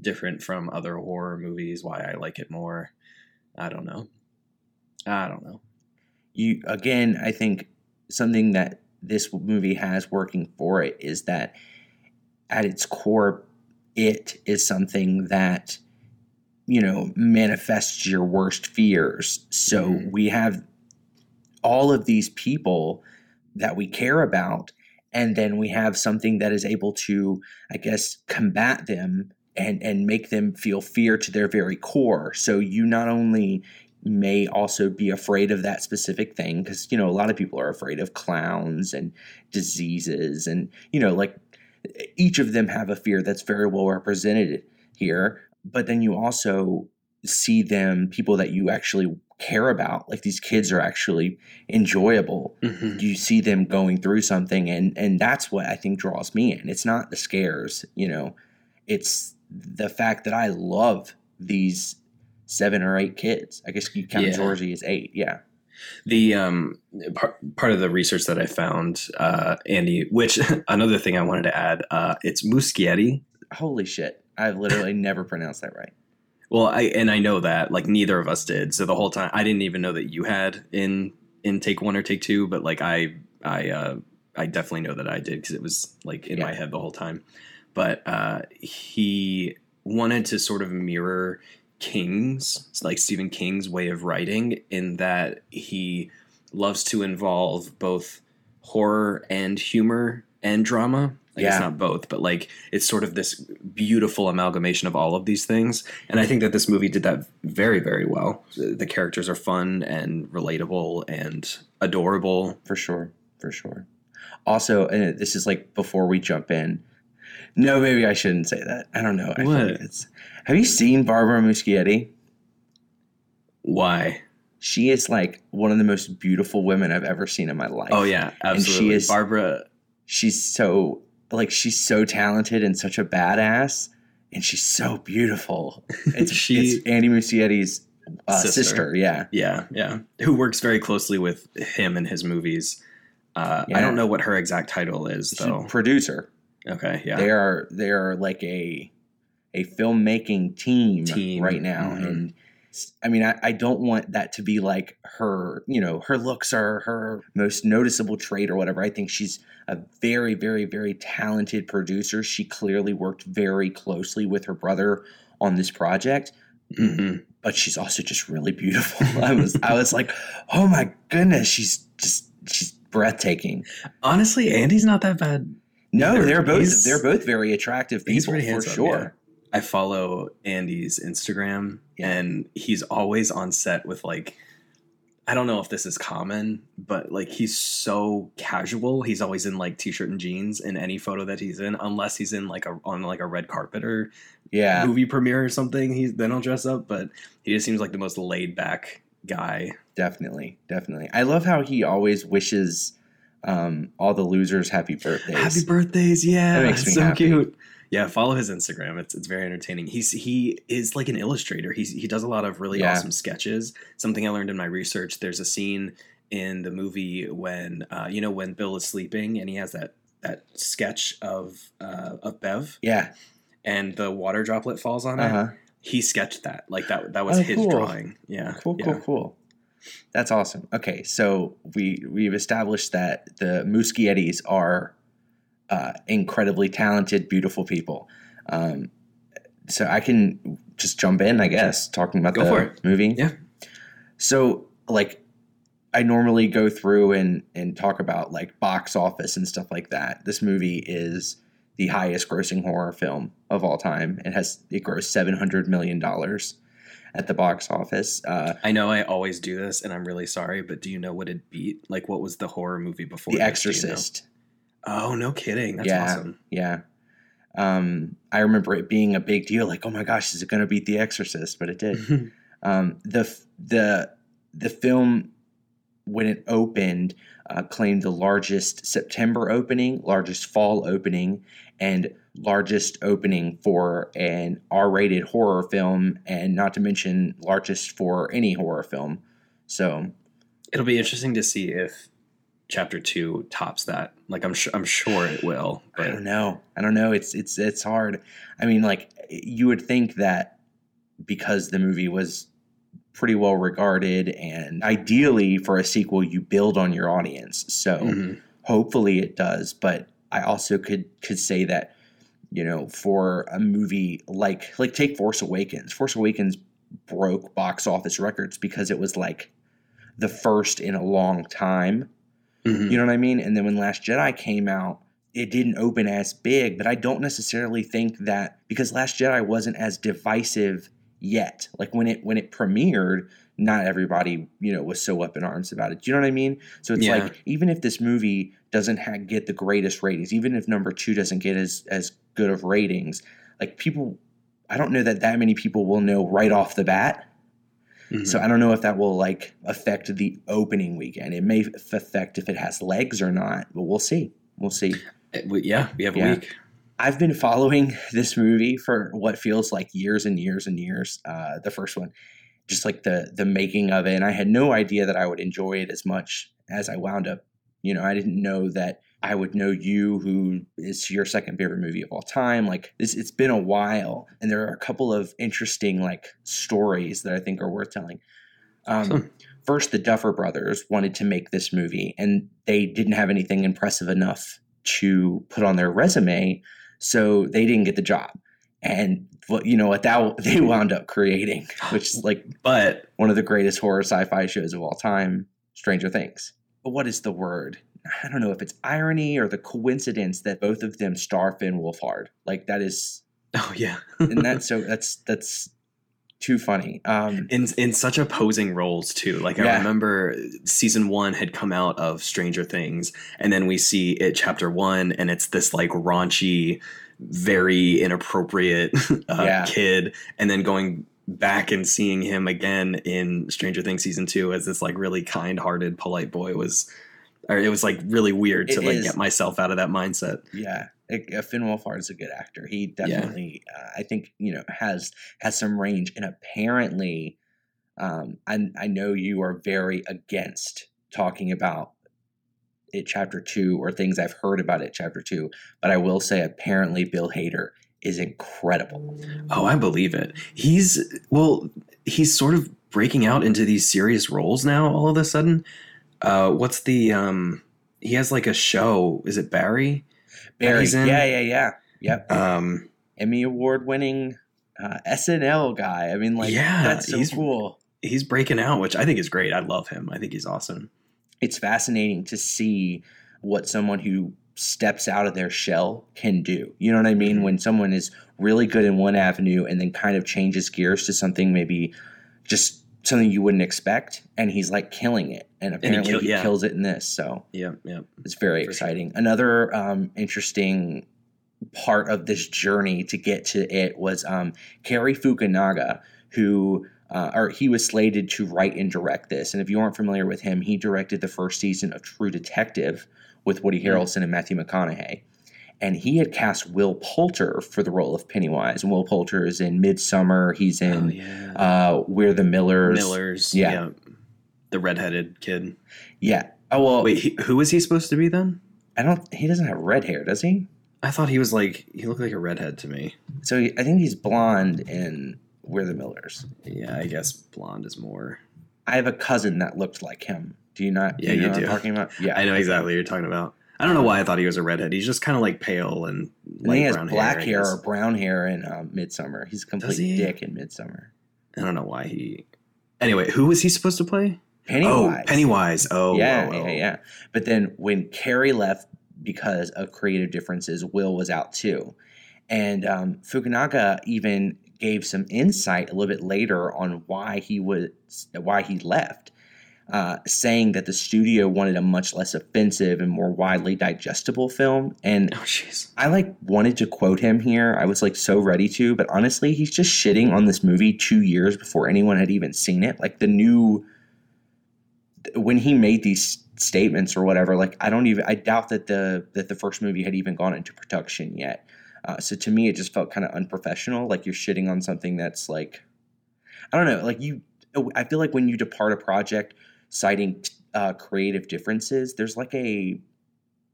different from other horror movies, why I like it more. I don't know. I don't know. You again, I think something that this movie has working for it is that at its core, it is something that you know manifests your worst fears. So Mhm. we have all of these people that we care about and then we have something that is able to i guess combat them and and make them feel fear to their very core. So you not only may also be afraid of that specific thing because you know a lot of people are afraid of clowns and diseases and you know like each of them have a fear that's very well represented here. But then you also see them people that you actually care about like these kids are actually enjoyable. Mhm. you see them going through something and and that's what i think draws me in. It's not the scares you know. It's the fact that i love these seven or eight kids i guess you count Yeah. georgie as eight yeah The um, part part of the research that I found, uh, Andy, which another thing I wanted to add, uh, it's Muschietti. holy shit i've literally never pronounced that right Well, I and I know that like neither of us did. So the whole time I didn't even know that you had in in take one or take two, but like I I uh I definitely know that I did because it was like in my head the whole time. But uh he wanted to sort of mirror King's like Stephen King's way of writing in that he loves to involve both horror and humor and drama. I guess Yeah. not both, but like it's sort of this beautiful amalgamation of all of these things. And I think that this movie did that very, very well. The, the characters are fun and relatable and adorable. for sure, for sure. Also, and this is like before we jump in. No, maybe I shouldn't say that. I don't know. I What? like it's. Have you seen Barbara Muschietti? Why? She is like one of the most beautiful women I've ever seen in my life. Oh yeah, And she absolutely. is- Barbara. she's so like she's so talented and such a badass, and she's so beautiful. It's, She- it's Andy Muschietti's uh, Sister. sister. Yeah, Yeah, yeah. Who works very closely with him in his movies. Uh, I don't know what her exact title is she's a though. producer. Okay, yeah. They are they are like a a filmmaking team, Team, right now, mhm. and I mean I, I don't want that to be like her. You know, her looks are her most noticeable trait or whatever. I think she's a very very very talented producer. She clearly worked very closely with her brother on this project. Mhm. but she's also just really beautiful. I was I was like, oh my goodness, she's just she's breathtaking. Honestly, Andy's not that bad. No, Either. they're both they're both very attractive people for handsome, sure. I follow Andy's Instagram, Yeah. and he's always on set with like. I don't know if this is common, but like he's so casual. He's always in like t-shirt and jeans in any photo that he's in, unless he's in like a on like a red carpet or Yeah, movie premiere or something. He's then he'll dress up, but he just seems like the most laid back guy. definitely, definitely. I love how he always wishes um, all the losers happy birthdays. Happy birthdays, yeah, That makes me so happy. cute. Yeah, follow his Instagram. It's it's very entertaining. He's he is like an illustrator. He's he does a lot of really Yeah. awesome sketches. Something I learned in my research. There's a scene in the movie when uh, you know when Bill is sleeping and he has that that sketch of uh, of Bev yeah, and the water droplet falls on uh it. He sketched that. Like that that was Oh, his cool. drawing. Yeah, Cool, yeah. cool, cool. That's awesome. Okay, so we we've established that the Muschiettis are uh, incredibly talented, beautiful people. Um, so I can just jump in, I guess, talking about Go the for it. movie. Yeah. So, like, I normally go through and and talk about like box office and stuff like that. This movie is the highest grossing horror film of all time. It has it grossed seven hundred million dollars at the box office. Uh, I know I always do this, and I'm really sorry, but do you know what it beat? Like, what was the horror movie before? the? Do you know? Exorcist. Oh, no kidding. That's Yeah. awesome. Yeah. Um, I remember it being a big deal. Like, oh my gosh, is it going to beat The Exorcist? But it did. um, the the the film when it opened uh, claimed the largest September opening, largest fall opening, and largest opening for an R-rated horror film, and not to mention largest for any horror film. So It'll be interesting to see if chapter two tops that. Like, I'm sure I'm sure it will. I don't know. I don't know. It's it's it's hard. I mean, like you would think that because the movie was pretty well regarded and ideally for a sequel you build on your audience. So Mhm. hopefully it does, but I also could could say that you know, for a movie like like take Force Awakens. Force Awakens broke box office records because it was like the first in a long time Mhm. you know what I mean? And then when Last Jedi came out, it didn't open as big, but I don't necessarily think that because Last Jedi wasn't as divisive yet. Like when it when it premiered, not everybody, you know, was so up in arms about it. Do you know what I mean? So it's Yeah. like even if this movie doesn't ha- get the greatest ratings, even if number 2 doesn't get as as good of ratings, like people I don't know that that many people will know right off the bat Mhm. so I don't know if that will like affect the opening weekend. It may affect if it has legs or not, but we'll see. We'll see. Yeah, we have Yeah. a week. I've been following this movie for what feels like years and years and years. Uh, the first one, just like the the making of it, and I had no idea that I would enjoy it as much as I wound up. You know, I didn't know that I Would Know You, who is your second favorite movie of all time. Like this, it's been a while, and there are a couple of interesting like stories that I think are worth telling. Um, Awesome. First, the Duffer Brothers wanted to make this movie, and they didn't have anything impressive enough to put on their resume, so they didn't get the job. And what you know what that they wound up creating, which is like But one of the greatest horror sci-fi shows of all time, Stranger Things. But what is the word? I don't know if it's irony or the coincidence that both of them star Finn Wolfhard. Like that is, oh yeah, and that's so that's that's too funny. Um, in in such opposing roles too. Like I remember season one had come out of Stranger Things, and then we see it chapter one, and it's this like raunchy, very inappropriate uh, Yeah. kid, and then going back and seeing him again in Stranger Things season two as this like really kind-hearted, polite boy was. Or it was like really weird to It like is. get myself out of that mindset. yeah, Finn Wolfhard is a good actor. He definitely, uh, I think, you know, has has some range. And apparently, um, I I know you are very against talking about it chapter two or things I've heard about it chapter two, but I will say apparently Bill Hader is incredible. Oh, I believe it. He's well, he's sort of breaking out into these serious roles now all of a sudden. Uh what's the um he has like a show, is it Barry? Barry, he's in- yeah, yeah, yeah, yep. Um Emmy award winning uh, SNL guy. I mean, like, Yeah, that's so he's- cool. he's breaking out, which I think is great. I love him. I think he's awesome. It's fascinating to see what someone who steps out of their shell can do. You know what I mean? Mhm. When someone is really good in one avenue and then kind of changes gears to something maybe just something you wouldn't expect, and he's like killing it. And apparently kill- he yeah. kills it in this. So Yeah, yeah. It's very For sure. exciting. Another um, interesting part of this journey to get to it was um, Cary Fukunaga, who uh, or he was slated to write and direct this. And if you aren't familiar with him, he directed the first season of True Detective with Woody Harrelson and Matthew McConaughey. And he had cast Will Poulter for the role of Pennywise. And Will Poulter is in Midsommar. He's Oh, in yeah. uh, We're the Millers. Millers. yeah. Yeah. The redheaded kid. Yeah. Oh well, Wait, he, who was he supposed to be then? I don't. He doesn't have red hair, does he? I thought he was like he looked like a redhead to me. So he- I think he's blonde in We're the Millers. Yeah, I guess blonde is more. I have a cousin that looked like him. Do you not? Yeah, know you what I'm do. talking about? Yeah, I know exactly what you're talking about. I don't know why I thought he was a redhead. He's just kind of like pale and light he has brown black I hair, or brown hair in um, Midsommar. He's a complete he? dick in Midsommar. I don't know why he. Anyway, who was he supposed to play? Pennywise. Oh, Pennywise. Oh, yeah, whoa, whoa. yeah, yeah. But then when Cary left because of creative differences, Will was out too, and um, Fukunaga even gave some insight a little bit later on why he was why he left. Uh, saying that the studio wanted a much less offensive and more widely digestible film, and Oh. I like wanted to quote him here. I was like so ready to, but honestly, he's just shitting on this movie two years before anyone had even seen it. Like the new when he made these statements or whatever, like I don't even I doubt that the that the first movie had even gone into production yet. Uh, so to me, it just felt kind of unprofessional. Like you're shitting on something that's like I don't know. Like you, I feel like when you depart a project citing uh, creative differences, there's like a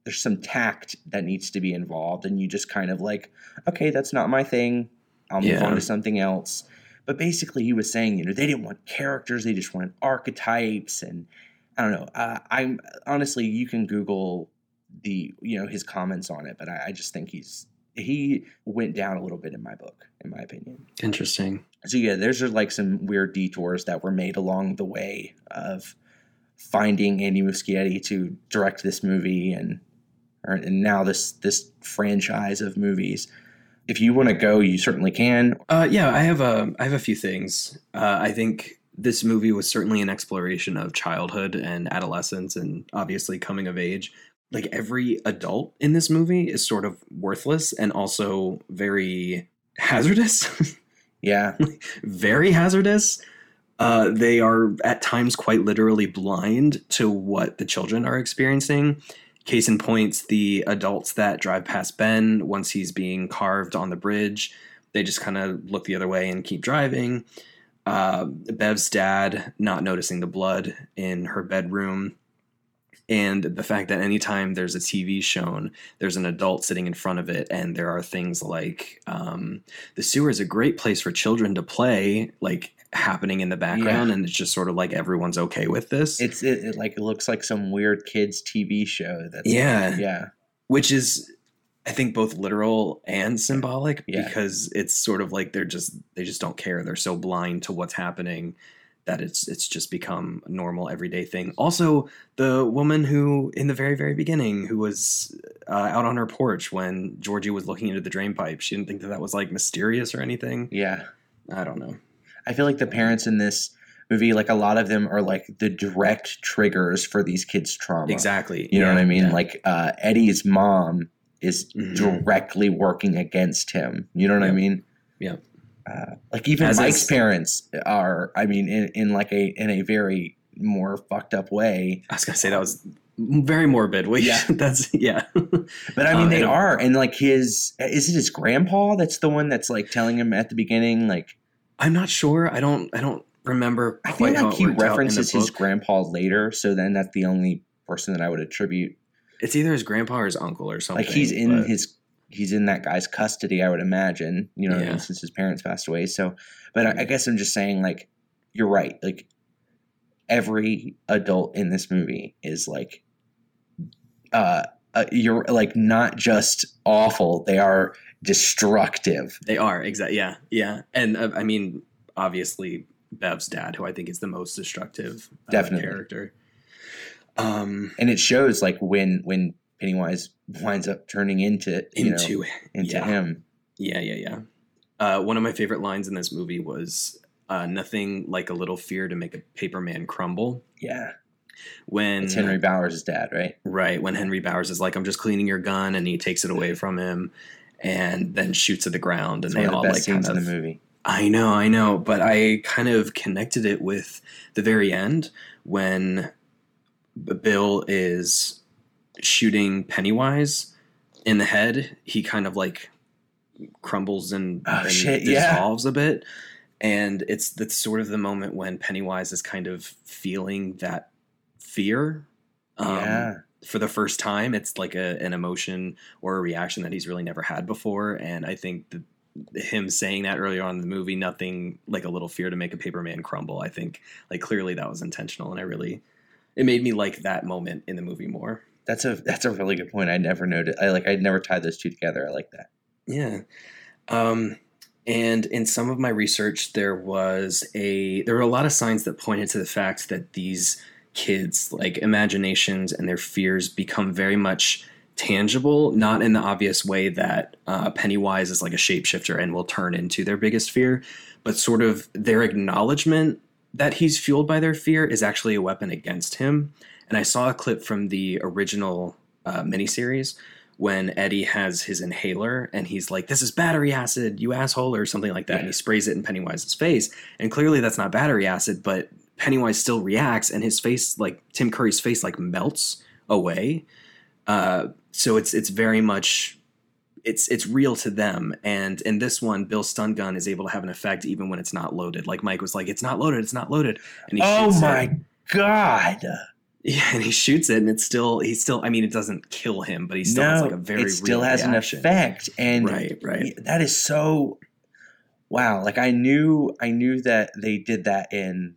there's some tact that needs to be involved and you just kind of like okay that's not my thing i'll move Yeah. on to something else but basically he was saying you know they didn't want characters they just wanted archetypes and i don't know uh, i'm honestly you can google the you know his comments on it but I, I just think he's he went down a little bit in my book in my opinion Interesting. so yeah, there's like some weird detours that were made along the way of finding Andy Muschietti to direct this movie and or, and now this this franchise of movies. If you want to go, you certainly can. Uh, yeah, I have a I have a few things. Uh, I think this movie was certainly an exploration of childhood and adolescence, and obviously coming of age. Like every adult in this movie is sort of worthless and also very hazardous. Yeah, very hazardous. Uh, they are at times quite literally blind to what the children are experiencing. Case in points, the adults that drive past Ben once he's being carved on the bridge, they just kind of look the other way and keep driving. Uh, Bev's dad not noticing the blood in her bedroom. and the fact that anytime there's a TV shown, there's an adult sitting in front of it, and there are things like um, the sewer is a great place for children to play, like happening in the background, Yeah. and it's just sort of like everyone's okay with this. It's it, it like it looks like some weird kids TV show. That's Yeah. yeah, which is i think both literal and symbolic Yeah. because it's sort of like they're just they just don't care they're so blind to what's happening that it's it's just become a normal everyday thing also the woman who in the very very beginning who was uh, out on her porch when georgie was looking into the drain pipe she didn't think that that was like mysterious or anything yeah. i don't know I feel like the parents in this movie, like a lot of them, are like the direct triggers for these kids' trauma. exactly You know what I mean? yeah. Like uh, Eddie's mom is Mhm. directly working against him. You know what I mean? Yeah. Uh, like even As Mike's parents are. I mean, in, in like a in a very more fucked up way. i was gonna say that was very morbid we, Yeah. that's yeah But I mean, Uh, they and- are, and like his is it his grandpa that's the one that's like telling him at the beginning, like I'm not sure. I don't. I don't remember. I feel like he worked out in the references his grandpa later, so then that's the only person that I would attribute. It's either his grandpa or his uncle or something. Like he's in but- his he's in that guy's custody, I would imagine. You know, what I mean, since his parents passed away. So, but I, I guess I'm just saying, like, you're right. Like every adult in this movie is like, uh, uh you're like not just awful; they are destructive. They are exactly. Yeah, yeah. And uh, I mean, obviously, Bev's dad, who I think is the most destructive uh, Definitely. character. Um, and it shows like when when Pennywise winds up turning into you know into into yeah. him. yeah, yeah, yeah. Uh, one of my favorite lines in this movie was uh, "Nothing like a little fear to make a paper man crumble." Yeah, When it's Henry Bowers' dad, right? Right, when Henry Bowers is like, "I'm just cleaning your gun," and he takes it away from him, and then shoots at the ground, and It's they all the like kind of. in the movie. I know, I know, but I kind of connected it with the very end when Bill is shooting Pennywise in the head. He kind of like crumbles and, Oh, and shit, yeah. dissolves a bit. And it's that's sort of the moment when Pennywise is kind of feeling that fear. Um, yeah, for the first time it's like a, an emotion or a reaction that he's really never had before and i think that him saying that earlier on in the movie nothing like a little fear to make a paper man crumble i think like clearly that was intentional and i really it made me like that moment in the movie more that's a that's a really good point. I never noted. I like. I'd never tied those two together. I like that. Yeah. Um, and in some of my research, there was a there were a lot of signs that pointed to the fact that these kids, like imaginations and their fears, become very much tangible, not in the obvious way that uh, Pennywise is like a shapeshifter and will turn into their biggest fear, but sort of their acknowledgement that he's fueled by their fear is actually a weapon against him. And I saw a clip from the original uh, miniseries when Eddie has his inhaler and he's like, This is battery acid, you asshole, or something like that. And he sprays it in Pennywise's face. And clearly that's not battery acid, but Pennywise still reacts and his face, like Tim Curry's face, like melts away. Uh, so it's it's very much it's it's real to them. And in this one, Bill's stun gun is able to have an effect even when it's not loaded. Like Mike was like, It's not loaded, it's not loaded. And he Oh shoots it. my god! Yeah, and he shoots it, and it's still he's still. I mean, it doesn't kill him, but he still has like a very it still real has reaction. an effect, and Right, right. that is so. Wow! Like I knew, I knew that they did that in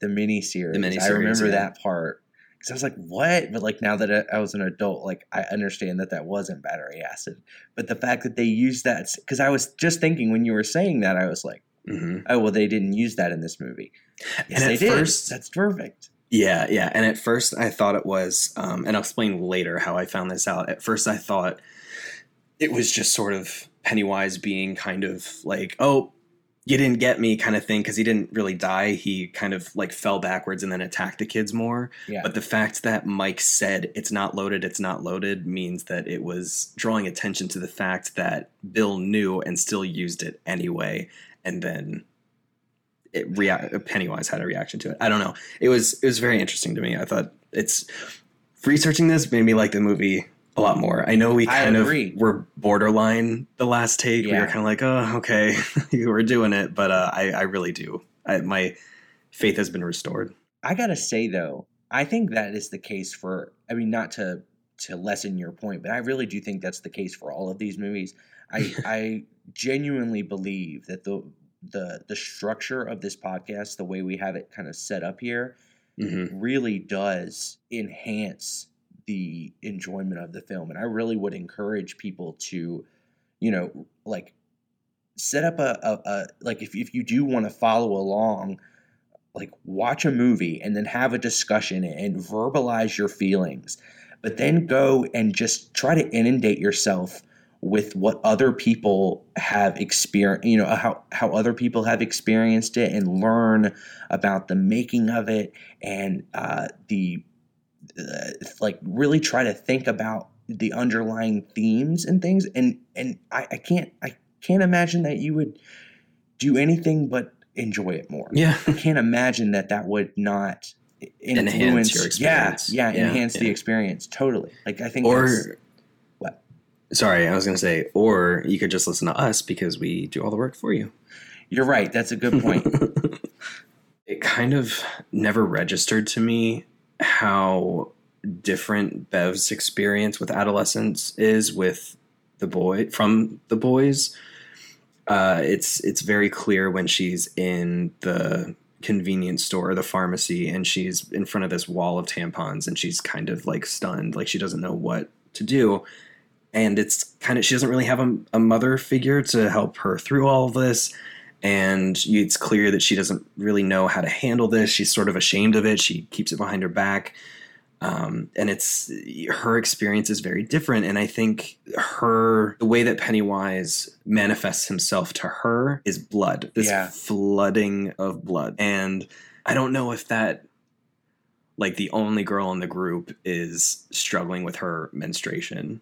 the miniseries. The mini series. I remember yeah. that part because I was like, "What?" But like now that I- I was an adult, like I understand that that wasn't battery acid. But the fact that they used that, because I was just thinking when you were saying that, I was like, hmm "Oh well, they didn't use that in this movie." Yes, And they did. first- That's perfect. Yeah, yeah. And at first, I thought it was, um, and I'll explain later how I found this out. At first, I thought it was just sort of Pennywise being kind of like, "Oh, you didn't get me," kind of thing, because he didn't really die. He kind of like fell backwards and then attacked the kids more. Yeah. But the fact that Mike said it's not loaded, it's not loaded means that it was drawing attention to the fact that Bill knew and still used it anyway. And then it rea- Pennywise had a reaction to it. I don't know. It was it was very interesting to me. I thought it's researching this made me like the movie a lot more. I know we kind of were borderline the last take. We were kind of like, oh, okay, you were doing it, but uh, I I really do. I, my faith has been restored. I gotta say though, I think that is the case for. I mean, not to to lessen your point, but I really do think that's the case for all of these movies. I I genuinely believe that the the the structure of this podcast, the way we have it kind of set up here, Mm-hmm. really does enhance the enjoyment of the film. And I really would encourage people to, you know, like set up a, a, a like if, if you do want to follow along, like watch a movie and then have a discussion and verbalize your feelings, but then go and just try to inundate yourself with what other people have experienced, you know, how, how other people have experienced it and learn about the making of it and uh, the uh, like really try to think about the underlying themes and things and and I, I can't I can't imagine that you would do anything but enjoy it more. Yeah. I can't imagine that that would not Enhance influence your experience. Yeah, yeah, Yeah, enhance the experience totally. Like I think Or What? Sorry, I was going to say, or you could just listen to us because we do all the work for you. you're right. That's a good point. it kind of never registered to me how different Bev's experience with adolescence is with the boy from the boys. Uh, it's it's very clear when she's in the convenience store, the pharmacy, and she's in front of this wall of tampons, and she's kind of like stunned, like she doesn't know what to do. And it's kind of she doesn't really have a, a mother figure to help her through all of this and it's clear that she doesn't really know how to handle this. She's sort of ashamed of it. She keeps it behind her back. Um, and it's her experience is very different. And I think her, the way that Pennywise manifests himself to her is blood, this Yeah. flooding of blood. And I don't know if that, like, the only girl in the group is struggling with her menstruation.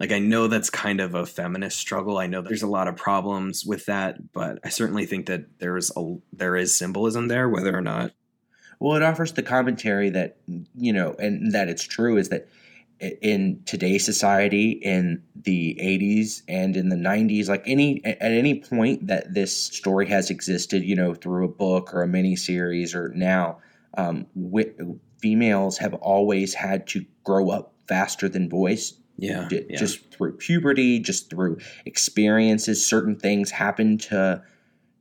Like I know that's kind of a feminist struggle. I know there's a lot of problems with that, but I certainly think that there's a there is symbolism there, whether or not. Well, it offers the commentary that you know, and that it's true is that in today's society, in the '80s and in the '90s, like any at any point that this story has existed, you know, through a book or a mini series or now, um, wi- females have always had to grow up faster than boys Yeah, J- yeah. just through puberty, just through experiences. Certain things happen to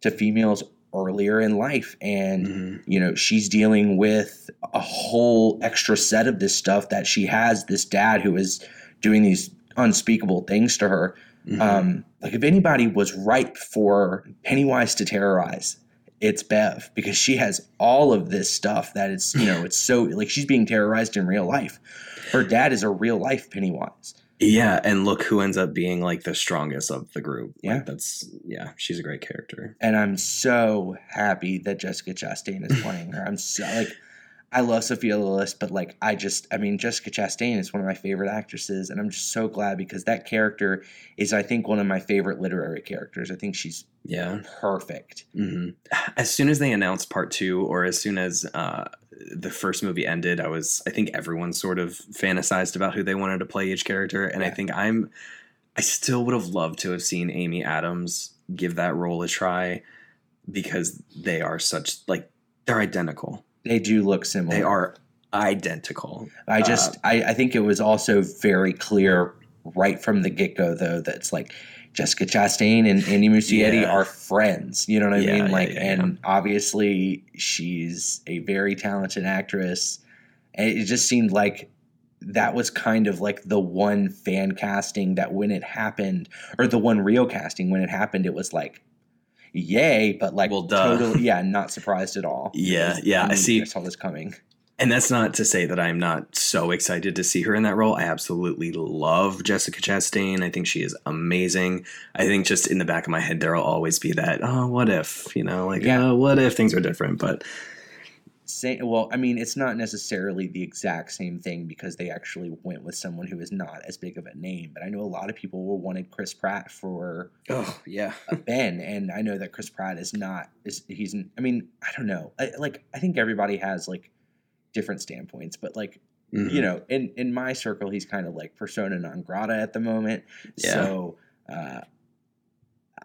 to females earlier in life, and Mhm. you know she's dealing with a whole extra set of this stuff that she has this dad who is doing these unspeakable things to her. Mhm. Um, like if anybody was ripe for Pennywise to terrorize, it's Bev because she has all of this stuff that it's you know it's so like she's being terrorized in real life. Her dad is a real life Pennywise. yeah, and look who ends up being like the strongest of the group. Yeah. Like, that's yeah, she's a great character. and I'm so happy that Jessica Chastain is playing her. I'm so like, I love Sophia Lillis, but like, I just, I mean, Jessica Chastain is one of my favorite actresses, and I'm just so glad because that character is, I think, one of my favorite literary characters. I think she's Yeah. perfect. hmm As soon as they announced part two, or as soon as uh, the first movie ended, I was I think everyone sort of fantasized about who they wanted to play each character, and I think I'm I still would have loved to have seen Amy Adams give that role a try because they are such like they're identical. They do look similar. They are identical. I just, uh, I, I think it was also very clear right from the get go, though, that it's like Jessica Chastain and Andy Muschietti Yeah. are friends. You know what I Yeah, mean? Like, and obviously she's a very talented actress, and it just seemed like that was kind of like the one fan casting that when it happened, or the one real casting when it happened, it was like. Yay, but like Well, duh. totally, yeah, not surprised at all. Yeah, yeah, I see. I saw this coming. And that's not to say that I'm not so excited to see her in that role. I absolutely love Jessica Chastain. I think she is amazing. I think just in the back of my head, there'll always be that, oh, what if, you know, like, Yeah. oh, what if things are different? But Say, well, I mean, it's not necessarily the exact same thing because they actually went with someone who is not as big of a name. But I know a lot of people wanted Chris Pratt for oh, yeah. Ben, and I know that Chris Pratt is not. Is he's? I mean, I don't know. I, like, I think everybody has like different standpoints, but like Mm-hmm. you know, in in my circle, he's kind of like persona non grata at the moment. Yeah. So, uh,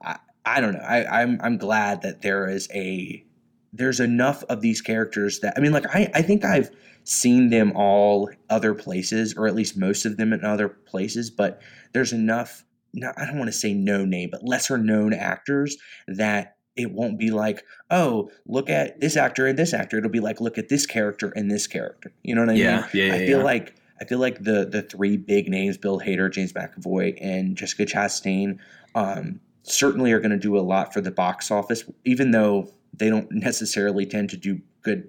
I I don't know. I I'm I'm glad that there is a there's enough of these characters that I mean, like I I think I've seen them all other places, or at least most of them in other places, but there's enough. Not, I don't want to say no name, but lesser known actors that it won't be like, oh, look at this actor and this actor. It'll be like, look at this character and this character. You know what I Yeah, mean? yeah, yeah, I feel yeah. like I feel like the the three big names, Bill Hader, James McAvoy, and Jessica Chastain, um, certainly are going to do a lot for the box office, even though they don't necessarily tend to do good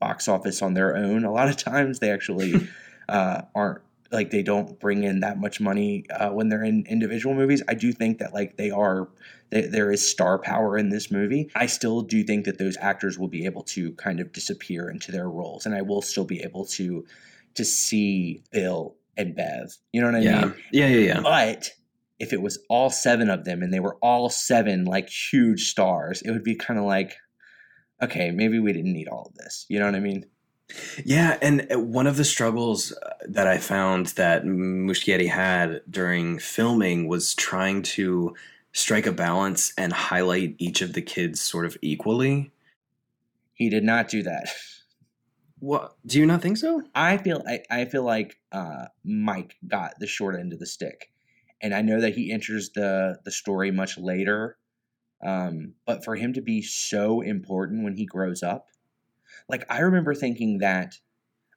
box office on their own. A lot of times, they actually uh, aren't like they don't bring in that much money uh, when they're in individual movies. I do think that like they are there is star power in this movie. I still do think that those actors will be able to kind of disappear into their roles, and I will still be able to to see Bill and Bev. You know what I yeah. mean? yeah, yeah, yeah. But if it was all seven of them and they were all seven like huge stars, it would be kind of like, okay, maybe we didn't need all of this. You know what I mean? Yeah, and uh, one of the struggles uh, that I found that Muschietti had during filming was trying to strike a balance and highlight each of the kids sort of equally. He did not do that. What? Do you not think so? I feel I, I feel like uh, Mike got the short end of the stick, and I know that he enters the the story much later. Um, but for him to be so important when he grows up, like I remember thinking that.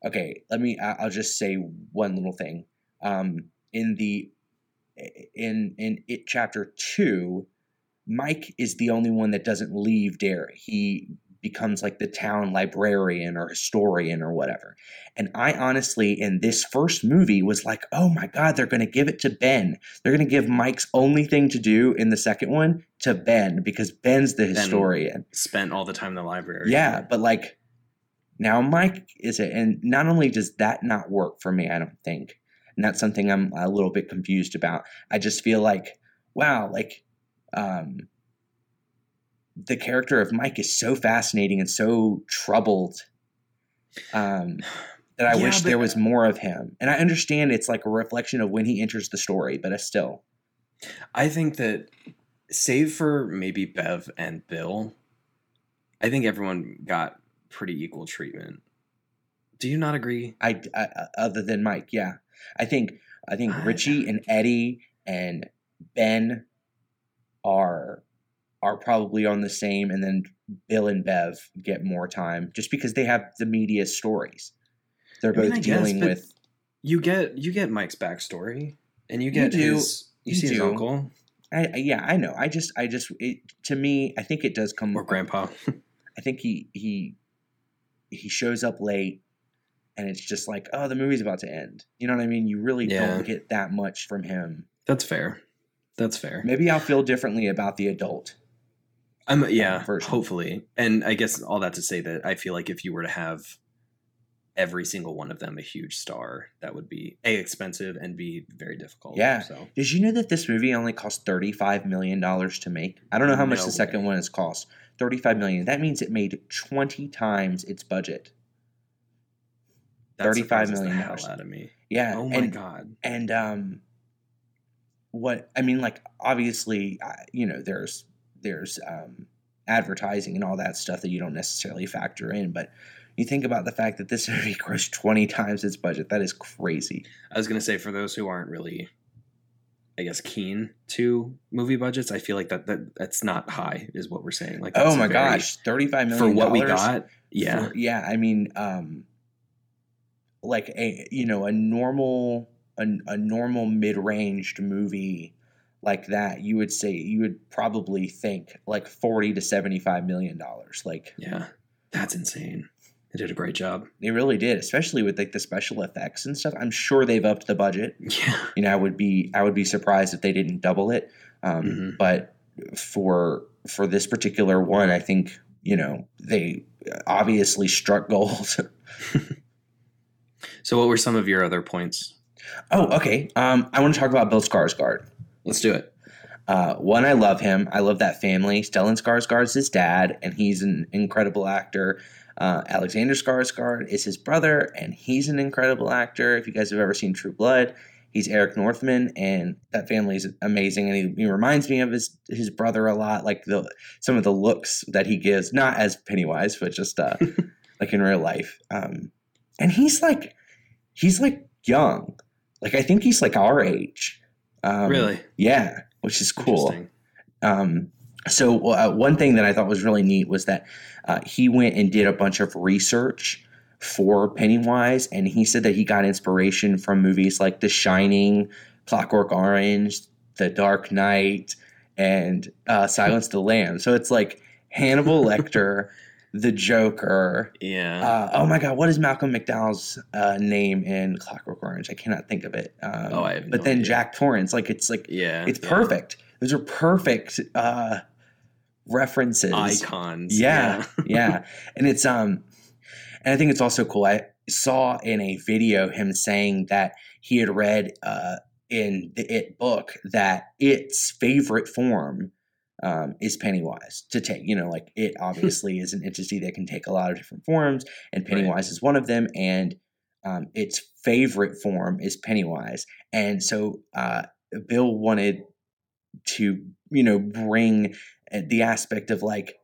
Okay, let me. I'll just say one little thing. Um, in the in in it chapter two, Mike is the only one that doesn't leave Derry. He becomes like the town librarian or historian or whatever. And I honestly, in this first movie, was like, oh my God, they're going to give it to Ben. They're going to give Mike's only thing to do in the second one to Ben because Ben's the historian. Spent all the time in the library. Yeah, but like now Mike is it, and not only does that not work for me, I don't think, and that's something I'm a little bit confused about. I just feel like, wow, like, um, the character of Mike is so fascinating and so troubled, um, that I Yeah, wish but- there was more of him. And I understand it's like a reflection of when he enters the story, but I still, I think that, save for maybe Bev and Bill, I think everyone got pretty equal treatment. Do you not agree? I, I other than Mike, yeah, I think I think Richie and Eddie and Ben are are probably on the same, and then Bill and Bev get more time just because they have the media stories. They're I both guess, dealing but with. You get you get Mike's backstory, and you get do. his. You, You see his uncle I, I- yeah, I know. I just, I just, it, to me, I think it does come. or grandpa. I think he he he shows up late, and it's just like, oh, the movie's about to end. You know what I mean? You really Yeah. don't get that much from him. That's fair. That's fair. Maybe I'll feel differently about the adult. I'm yeah, version. hopefully. And I guess all that to say that I feel like if you were to have every single one of them a huge star, that would be a expensive and b very difficult. Yeah. So Did you know that this movie only cost thirty-five million dollars to make? I don't know how much the second one has cost. Thirty-five million. That means it made twenty times its budget. That $35 the hell out of me. Yeah. Oh my and, god. And um, what I mean, like obviously, you know, there's there's um advertising and all that stuff that you don't necessarily factor in, but you think about the fact that this movie grossed twenty times its budget. That is crazy. I was gonna say for those who aren't really I guess keen to movie budgets, I feel like that, that that's not high, is what we're saying. Like Oh my very- gosh, thirty-five million for what we got, yeah. for- yeah. I mean, um, like a you know a normal a, a normal mid-ranged movie like that, you would say you would probably think like forty to seventy-five million dollars. Like Yeah. That's insane. They did a great job. they really did, especially with like the special effects and stuff. I'm sure they've upped the budget. Yeah. You know, I would be I would be surprised if they didn't double it. Um, Mhm. But for for this particular one, I think you know they obviously struck gold. So what were some of your other points? oh, okay. Um, I want to talk about Bill Skarsgård. Let's do it. Uh, one, I love him. I love that family. Stellan Skarsgård's his dad, and he's an incredible actor. Uh, Alexander Skarsgård is his brother, and he's an incredible actor. If you guys have ever seen True Blood, He's Eric Northman, and that family is amazing. And he, he reminds me of his his brother a lot, like the some of the looks that he gives, not as Pennywise, but just uh, like in real life. Um, and he's like, he's like young, like I think he's like our age. Um, really? Yeah, which is cool. Um, so uh, one thing that I thought was really neat was that uh, he went and did a bunch of research for Pennywise, and he said that he got inspiration from movies like The Shining, Clockwork Orange, The Dark Knight, and uh, Silence of the Lambs. So it's like Hannibal Lecter, the Joker. Yeah. Uh, oh my God, what is Malcolm McDowell's uh, name in Clockwork Orange? I cannot think of it. Um, Oh, I have but no then idea. Jack Torrance, like it's like yeah. it's yeah. perfect. Those are perfect uh, references. Icons. Yeah, yeah, and it's um, and I think it's also cool. I saw in a video him saying that he had read uh in the It book that its favorite form um, is Pennywise to take. You know, like it obviously is an entity that can take a lot of different forms, and Pennywise is one of them. And um, its favorite form is Pennywise, and so uh, Bill wanted to, you know, bring uh, the aspect of like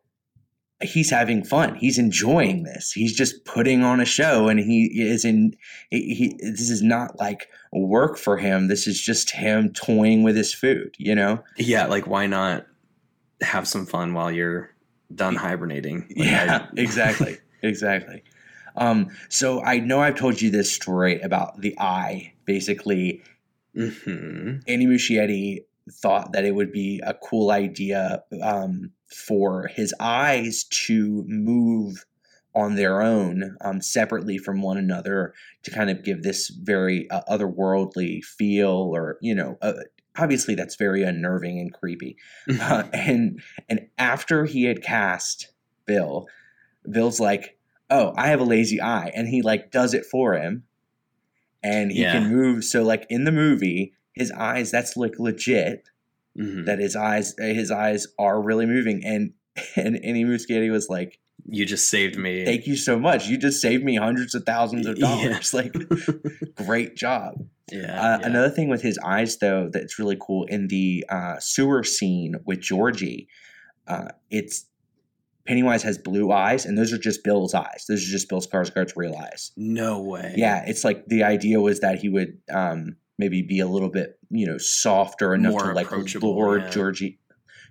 he's having fun. He's enjoying this. He's just putting on a show, and he is in. He, he this is not like work for him. This is just him toying with his food. You know. Yeah, like why not have some fun while you're done hibernating? Like, yeah, I- exactly, exactly. Um, so I know I've told you this story about the eye. Basically, Mhm. Andy Muschietti thought that it would be a cool idea um, for his eyes to move on their own, um, separately from one another, to kind of give this very uh, otherworldly feel, or you know, uh, obviously that's very unnerving and creepy. Uh, and and after he had cast Bill, Bill's like, "Oh, I have a lazy eye," and he like does it for him, and he Yeah. can move. So like in the movie, his eyes that's like legit. Mhm. That his eyes his eyes are really moving, and and Andy Muschietti was like, you just saved me. "Thank you so much. You just saved me hundreds of thousands of Yeah. dollars. Like, great job." yeah, Uh, yeah. Another thing with his eyes, though, that's really cool in the uh, sewer scene with Georgie, uh, it's Pennywise has blue eyes, and those are just Bill's eyes. Those are just Bill Skarsgård's real eyes. No way. Yeah, it's like the idea was that he would um, maybe be a little bit, you know, softer enough More to like lure yeah. Georgie,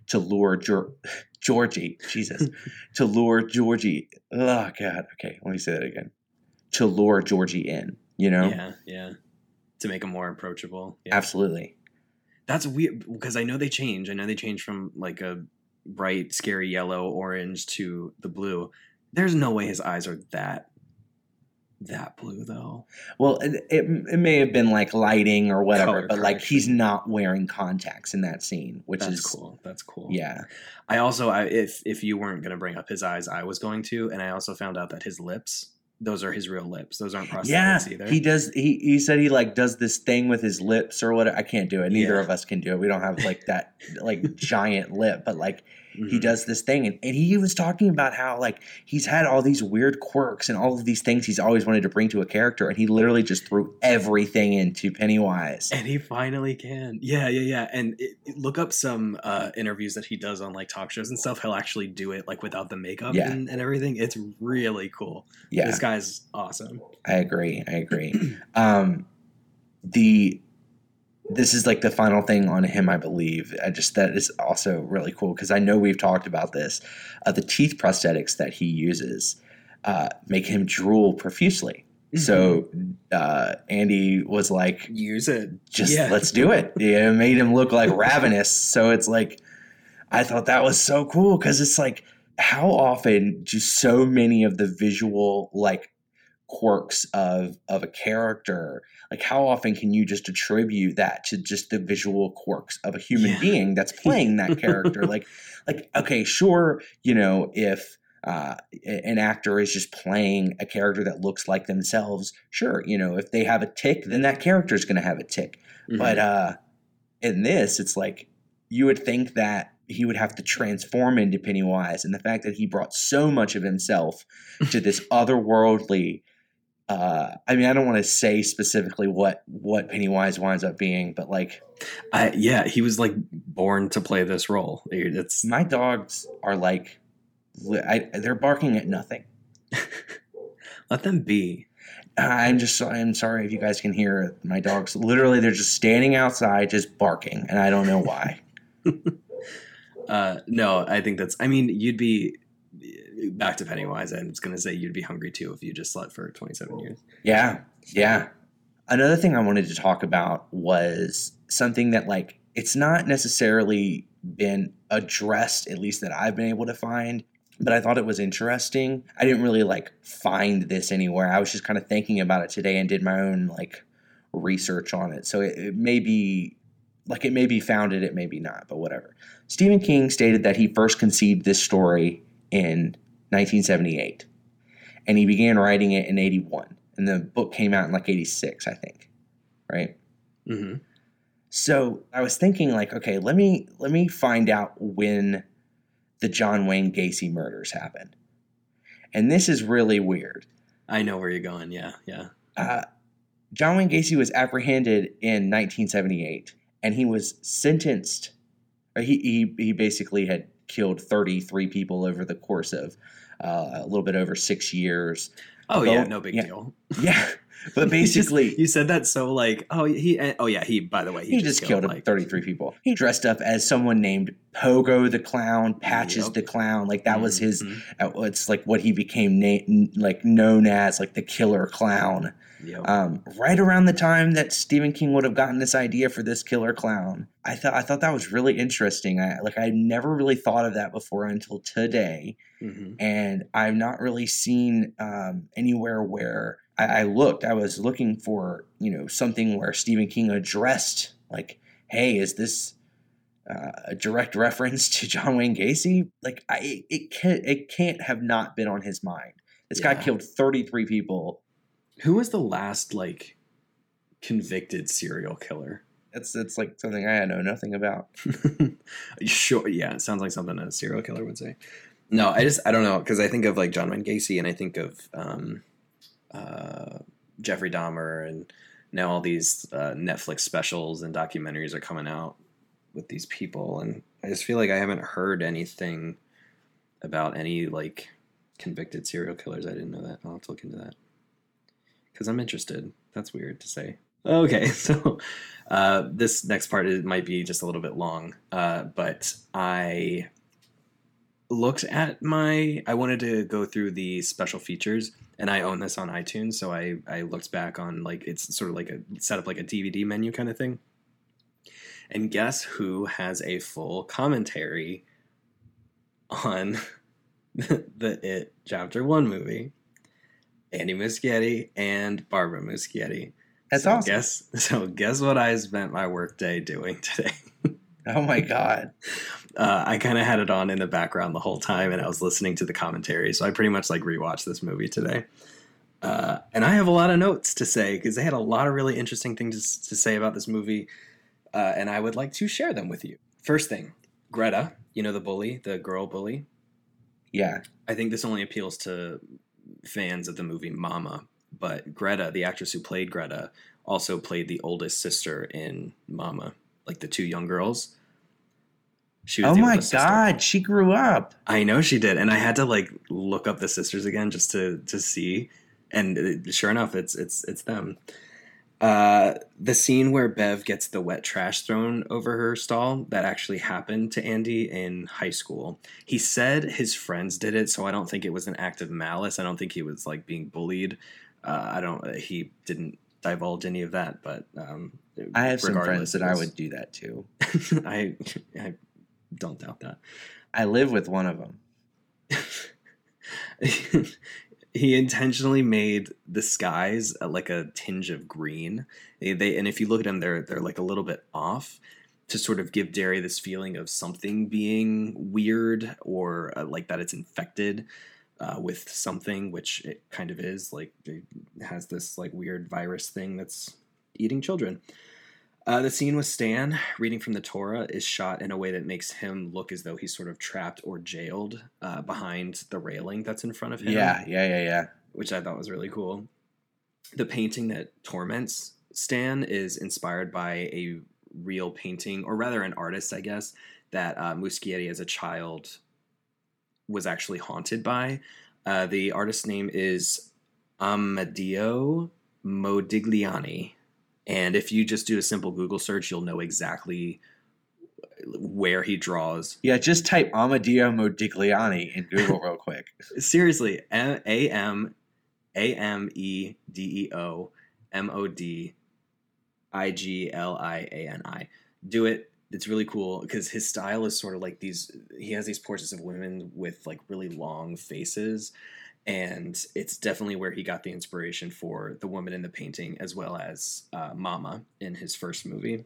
to lure Geor- Georgie, Jesus, to lure Georgie. Oh God, okay, let me say that again. To lure Georgie in, you know, Yeah, yeah. To make him more approachable. Yeah. absolutely. That's weird because I know they change. I know they change from like a bright, scary yellow, orange to the blue. There's no way his eyes are that that blue though. Well, it, it, it may have been like lighting or whatever, Color but like he's not wearing contacts in that scene, which That's is cool. That's cool. Yeah, I also, I, if if you weren't going to bring up his eyes, I was going to, and I also found out that his lips, those are his real lips. Those aren't prosthetics yeah. either. He does. He he said he like does this thing with his lips or whatever. I can't do it. Neither Yeah. of us can do it. We don't have like that like giant lip, but like he Mhm. does this thing, and, and he was talking about how like he's had all these weird quirks and all of these things he's always wanted to bring to a character, and he literally just threw everything into Pennywise. And he finally can. Yeah, yeah, yeah. And it, it- look up some uh, interviews that he does on like talk shows and stuff. He'll actually do it like without the makeup Yeah. and, and everything. It's really cool. Yeah, This guy's awesome. I agree. I agree. um, the this is like the final thing on him, I believe. I just that is also really cool because I know we've talked about this. Uh, the teeth prosthetics that he uses uh, make him drool profusely. So uh, Andy was like, use it. "Just Yeah. let's do it." Yeah, it made him look like ravenous. So it's like, I thought that was so cool because it's like, how often do so many of the visual like quirks of of a character like how often can you just attribute that to just the visual quirks of a human Yeah. being that's playing that character like like okay sure you know if uh, an actor is just playing a character that looks like themselves sure you know if they have a tick then that character is going to have a tick Mhm. but uh in this it's like you would think that he would have to transform into pennywise and the fact that he brought so much of himself to this otherworldly Uh, I mean, I don't want to say specifically what what Pennywise winds up being, but like I, yeah, he was like born to play this role. It's my dogs are like, I, they're barking at nothing. let them be. I'm just I'm sorry if you guys can hear my dogs. Literally, they're just standing outside, just barking, and I don't know why. Uh, no, I think that's. I mean, you'd be back to Pennywise. I was going to say you'd be hungry too if you just slept for 27 years. Yeah, yeah. Another thing I wanted to talk about was something that like it's not necessarily been addressed, at least that I've been able to find, but I thought it was interesting. I didn't really like find this anywhere. I was just kind of thinking about it today and did my own like research on it. So it, it may be like it may be founded, it may be not, but whatever. Stephen King stated that he first conceived this story in 1978 and he began writing it in 81 and the book came out in like 86 i think. Right? Mm-hmm. so i was thinking like okay let me let me find out when the john wayne gacy murders happened. And this is really weird. I know where you're going. Yeah, yeah. uh, john wayne gacy was apprehended in 1978 and he was sentenced. He, he, he basically had killed 33 people over the course of uh, a little bit over six years Oh Go- yeah, no big yeah. deal. yeah but just- basically you said that so like, oh he, oh yeah, he. By the way, He, just killed, like 33 people. He dressed up as someone named Pogo the Clown, Patches Yep. the Clown. Like that was his. Mhm. uh, It's like what he became na- like known as, like the Killer Clown. Yep. Um, right around the time that Stephen King would have gotten this idea for this Killer Clown, I thought I thought that was really interesting. I like I never really thought of that before until today Mhm. and I've not really seen um, anywhere where I, I looked. I was looking for you know something where Stephen King addressed like, "Hey, is this uh, a direct reference to John Wayne Gacy?" Like, I it can't it can't have not been on his mind. This guy killed thirty three people. Who was the last like convicted serial killer? That's that's like something I know nothing about. sure, yeah, it sounds like something a serial killer would say. No, I just I don't know because I think of like John Wayne Gacy and I think of um, uh, Jeffrey Dahmer and now all these uh, Netflix specials and documentaries are coming out with these people and I just feel like I haven't heard anything about any like convicted serial killers. I didn't know that. I'll have to look into that because I'm interested. That's weird to say. Okay, so uh, this next part is, might be just a little bit long, uh, but I looked at my. I wanted to go through the special features, and I own this on iTunes, so I I looked back on like it's sort of like a set up like a DVD menu kind of thing. And guess who has a full commentary on the It Chapter One movie? Andy Muschietti and Barbara Muschietti. That's so awesome. Guess so. Guess what I spent my workday doing today. Oh my god. Uh, I kind of had it on in the background the whole time, and I was listening to the commentary. So I pretty much like rewatched this movie today. Uh, and I have a lot of notes to say because they had a lot of really interesting things to say about this movie, uh, and I would like to share them with you. First thing, Greta, you know the bully, the girl bully. Yeah. I think this only appeals to fans of the movie Mama, but Greta, the actress who played Greta, also played the oldest sister in Mama, like the two young girls. She Oh my oldest sister. god, she grew up. I know she did, and I had to like look up the sisters again just to to see, and uh, sure enough, it's it's it's them. Uh, the scene where Bev gets the wet trash thrown over her stall that actually happened to Andy in high school. He said his friends did it, so I don't think it was an act of malice. I don't think he was like being bullied. Uh, I don't. He didn't divulge any of that, but um, I have some friends that I would do that too. I I don't doubt that. I live with one of them. he intentionally made the skies uh, like a tinge of green. They, they and if you look at them, they're they're like a little bit off to sort of give Derry this feeling of something being weird or uh, like that it's infected uh, with something, which it kind of is. Like it has this like weird virus thing that's eating children. Uh, the scene with Stan reading from the Torah is shot in a way that makes him look as though he's sort of trapped or jailed uh, behind the railing that's in front of him. Yeah, yeah, yeah, yeah. which I thought was really cool. the painting that torments Stan is inspired by a real painting, or rather, an artist, I guess, that uh, Muschietti as a child was actually haunted by. Uh, the artist's name is Amedeo Modigliani. And if you just do a simple Google search, you'll know exactly where he draws. Yeah, just type Amedeo Modigliani in Google real quick. Seriously, A M A M E D E O M O D I G L I A N I. Do it. It's really cool because his style is sort of like these. He has these portraits of women with like really long faces, and it's definitely where he got the inspiration for the woman in the painting as well as uh, Mama in his first movie.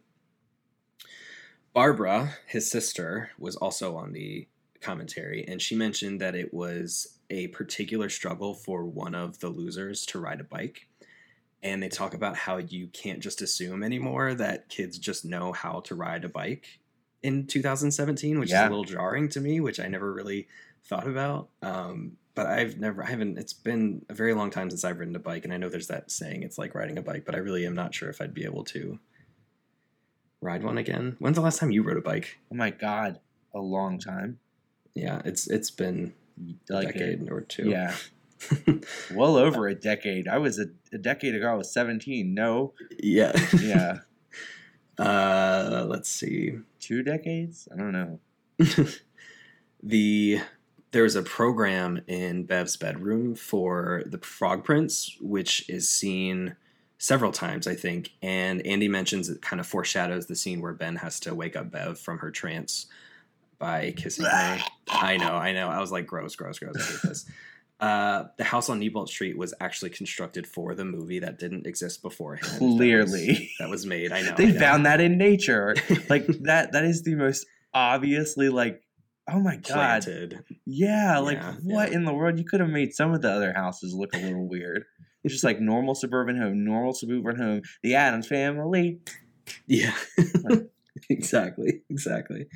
Barbara, his sister, was also on the commentary, and she mentioned that it was a particular struggle for one of the losers to ride a bike. And they talk about how you can't just assume anymore that kids just know how to ride a bike in 2017, which Yeah. is a little jarring to me, which I never really thought about. Um, but I've never, I haven't, it's been a very long time since I've ridden a bike. And I know there's that saying, it's like riding a bike, but I really am not sure if I'd be able to ride one again. When's the last time you rode a bike? Oh my god, a long time. Yeah, it's it's been a Like a- decade or two. Yeah, well over a decade. I was a, a decade ago. I was seventeen. No, yeah. yeah, uh, let's see. two decades. I don't know. the there's a program in Bev's bedroom for the Frog Prince, which is seen several times, I think. And Andy mentions it kind of foreshadows the scene where Ben has to wake up Bev from her trance by kissing her. I know, I know. I was like, gross, gross, gross. I hate this. Uh, the house on Neibolt Street was actually constructed for the movie that didn't exist beforehand. That was- Clearly. that was, made. I know. they I know. found that in nature. Like that. That is the most obviously like. Oh my god. planted. Yeah, like Yeah, what yeah. in the world? You could have made some of the other houses look a little weird. It's just like normal suburban home, normal suburban home, the Addams family. Yeah, exactly, exactly.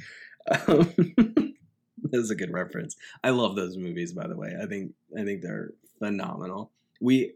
Um, that was a good reference. I love those movies, by the way. I think I think they're phenomenal. We,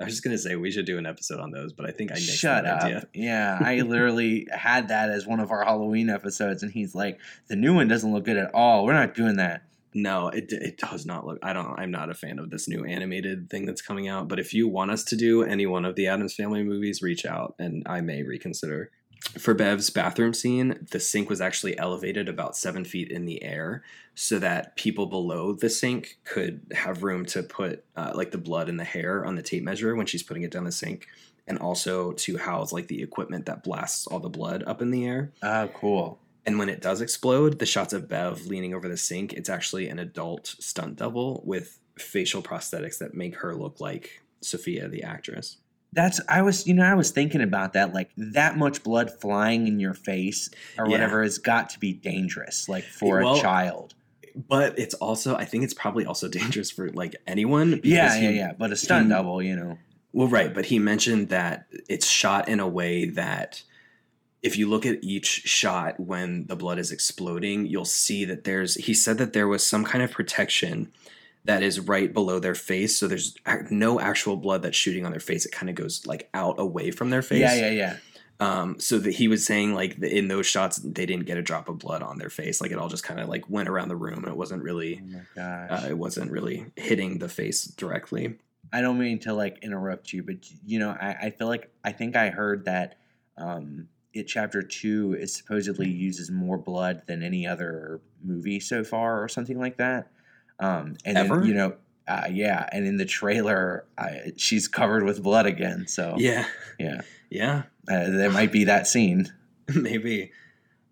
I was just gonna say we should do an episode on those, but I think I nixed Shut that up. idea. Yeah, I literally had that as one of our Halloween episodes, and he's like, "The new one doesn't look good at all. We're not doing that." No, it it does not look. I don't. I'm not a fan of this new animated thing that's coming out. But if you want us to do any one of the Addams Family movies, reach out and I may reconsider. For Bev's bathroom scene, the sink was actually elevated about seven feet in the air, so that people below the sink could have room to put uh, like the blood and the hair on the tape measure when she's putting it down the sink, and also to house like the equipment that blasts all the blood up in the air. Oh, cool. And when it does explode, the shots of Bev leaning over the sink, it's actually an adult stunt double with facial prosthetics that make her look like Sophia, the actress. That's I was you know I was thinking about that like that much blood flying in your face or Yeah. whatever has got to be dangerous like for Well, a child. But it's also, I think it's probably also dangerous for like anyone. Yeah, yeah, he- yeah. But a stunt he- double, you know. Well, right. But he mentioned that it's shot in a way that if you look at each shot when the blood is exploding, you'll see that there's, he said that there was some kind of protection that is right below their face. So there's no actual blood that's shooting on their face. It kind of goes like out away from their face. Yeah, yeah, yeah. Um, so that he was saying like the, in those shots, they didn't get a drop of blood on their face. Like it all just kind of like went around the room and it wasn't really, Oh uh, it wasn't really hitting the face directly. I don't mean to like interrupt you, but you know, I, I feel like I think I heard that um, it chapter two is supposedly uses more blood than any other movie so far, or something like that. Um, and Ever? then you know, uh, yeah, and in the trailer, I, she's covered with blood again. So Yeah. yeah, Yeah. uh, there might be that scene. Maybe.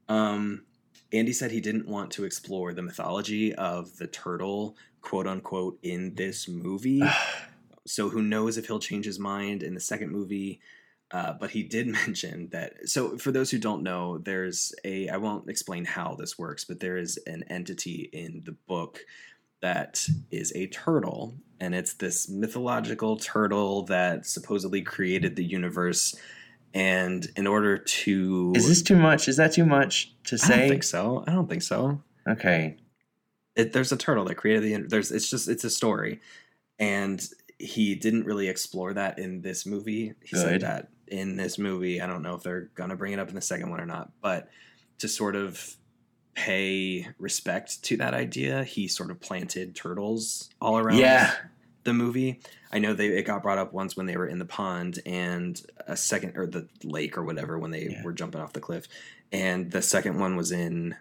Um, Andy said he didn't want to explore the mythology of the turtle, quote unquote, in this movie. so who knows if he'll change his mind in the second movie. Uh, but he did mention that. So for those who don't know, there's a. I won't explain how this works, but there is an entity in the book that is a turtle, and it's this mythological turtle that supposedly created the universe. And in order to Is this too much? Is that too much to say? I don't think so. I don't think so. Okay. It, there's a turtle that created the. There's. It's just. It's a story, and he didn't really explore that in this movie. He Good. said that in this movie. I don't know if they're gonna bring it up in the second one or not, but to sort of pay respect to that idea, he sort of planted turtles all around Yeah. the movie. I know they it got brought up once when they were in the pond and a second or the lake or whatever when they Yeah. were jumping off the cliff. And the second one was in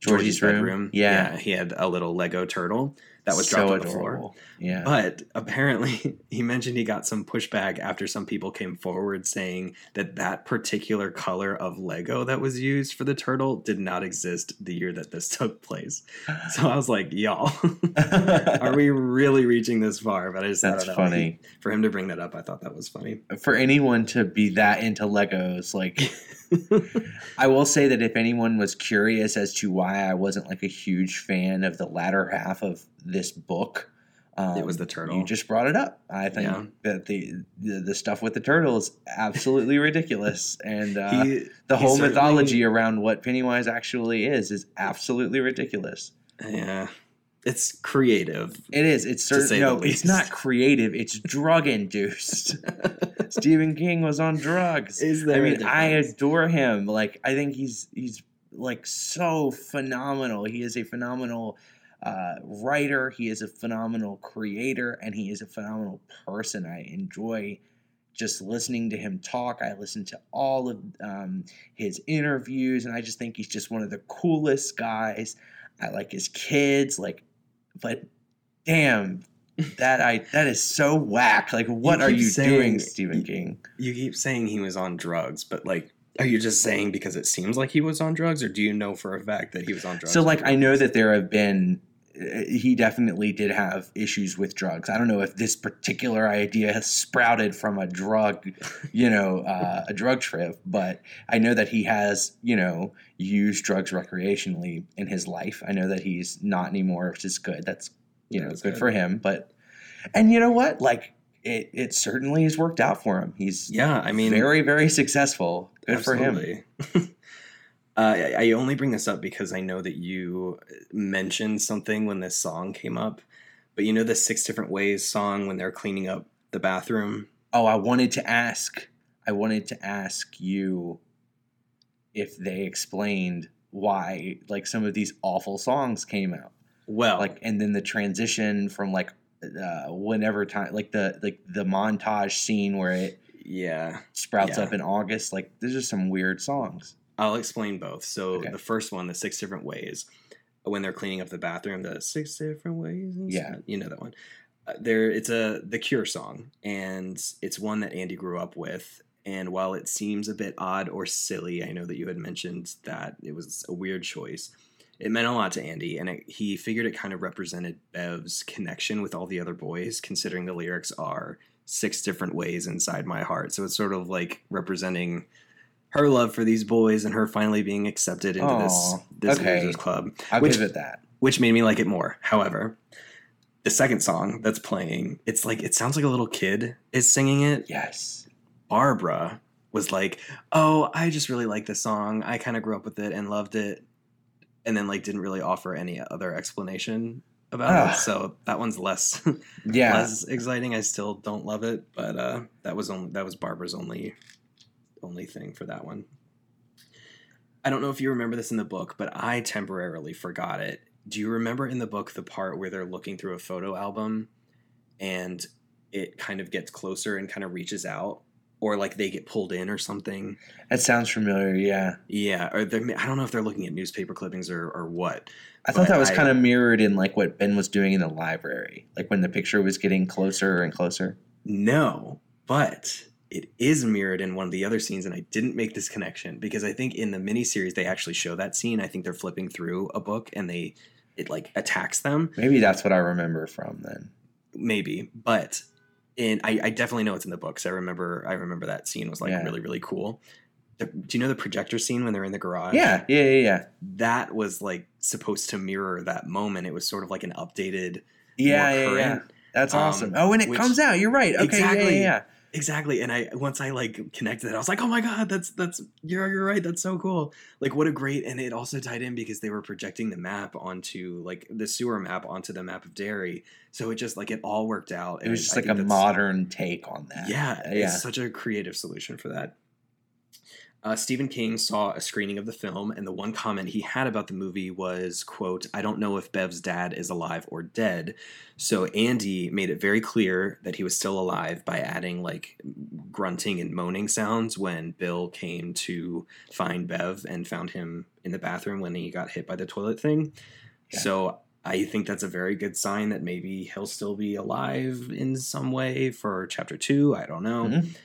Georgie's room. Yeah. he had a little Lego turtle that was dropped on the floor. Yeah. But apparently, he mentioned he got some pushback after some people came forward saying that that particular color of Lego that was used for the turtle did not exist the year that this took place. So I was like, y'all, are we really reaching this far? But I just, I That's don't know. funny. For him to bring that up, I thought that was funny. For anyone to be that into Legos, like I will say that if anyone was curious as to why I wasn't like a huge fan of the latter half of this book, um, It was the turtle. You just brought it up. I think Yeah. that the, the the stuff with the turtle is absolutely ridiculous, and uh, he, the whole mythology around what Pennywise actually is is absolutely ridiculous. yeah, it's creative. It is. It's To say certain. No, it's not creative. It's drug induced. Stephen King was on drugs. Is I there? a mean, I adore him. Like, I think he's he's like so phenomenal. He is a phenomenal uh, writer. He is a phenomenal creator, and he is a phenomenal person. I enjoy just listening to him talk. I listen to all of um, his interviews, and I just think he's just one of the coolest guys. I like his kids, like, but damn. That I that is so whack. Like, what are you saying- doing, Stephen King? You keep saying he was on drugs, but like, are you just saying because it seems like he was on drugs, or do you know for a fact that he was on drugs? So, like, I know that there have been. He definitely did have issues with drugs. I don't know if this particular idea has sprouted from a drug, you know, uh, a drug trip, but I know that he has, you know, used drugs recreationally in his life. I know that he's not anymore, which is good. That's, you know, That's good good. for him. But, and you know what? Like, it, it certainly has worked out for him. He's yeah, I mean, very, very successful. Good for him. Uh, I, I only bring this up because I know that you mentioned something when this song came up, but you know the six different ways song when they're cleaning up the bathroom. Oh, I wanted to ask. I wanted to ask you if they explained why, like, some of these awful songs came out, Well, like, and then the transition from like, uh, whenever time, like the like the montage scene where it yeah, sprouts Yeah. up in August. Like, there's just some weird songs. I'll explain both. So Okay. the first one, the six different ways, when they're cleaning up the bathroom, the six different ways. Yeah. you know that one. Uh, there, it's a the Cure song, and it's one that Andy grew up with. And while it seems a bit odd or silly, I know that you had mentioned that it was a weird choice. It meant a lot to Andy, and it, he figured it kind of represented Bev's connection with all the other boys, considering the lyrics are six different ways inside my heart. So it's sort of like representing her love for these boys and her finally being accepted into this this okay. losers club, I'll Which- give it that. which made me like it more. However, the second song that's playing, it's like it sounds like a little kid is singing it. Yes. Barbara was like, "Oh, I just really like this song. I kind of grew up with it and loved it." And then like didn't really offer any other explanation about it. So that one's less Yeah. less exciting. I still don't love it, but uh that was only that was Barbara's only only thing for that one. I don't know if you remember this in the book, but I temporarily forgot it. Do you remember in the book the part where they're looking through a photo album and it kind of gets closer and kind of reaches out or like they get pulled in or something? That sounds familiar. Yeah. Yeah, or they're I don't know if they're looking at newspaper clippings or or what. I thought that was I- kind of mirrored in like what Ben was doing in the library, like when the picture was getting closer and closer. No, but it is mirrored in one of the other scenes, and I didn't make this connection because I think in the miniseries they actually show that scene. I think they're flipping through a book and they it like attacks them, Maybe that's what I remember from then. maybe. But in I, I definitely know it's in the books. I remember I remember that scene was like Yeah. really really cool. The, do you know the projector scene when they're in the garage? Yeah, yeah, yeah, yeah. that was like supposed to mirror that moment. It was sort of like an updated, Yeah, yeah, yeah. That's Um, awesome. Oh, when it which- comes out, you're right. Okay, yeah, Exactly. yeah, yeah. Exactly. And I once I like connected it, I was like, oh my god, that's that's you're you're right. That's so cool. Like what a great and it also tied in because they were projecting the map onto like the sewer map onto the map of Derry. So it just like it all worked out. It was just I like a modern take on that. Yeah, yeah. it's such a creative solution for that. Uh, Stephen King saw a screening of the film, and the one comment he had about the movie was, "quote I don't know if Bev's dad is alive or dead." So Andy made it very clear that he was still alive by adding like grunting and moaning sounds when Bill came to find Bev and found him in the bathroom when he got hit by the toilet thing. Yeah. So I think that's a very good sign that maybe he'll still be alive in some way for chapter two. I don't know. Mhm.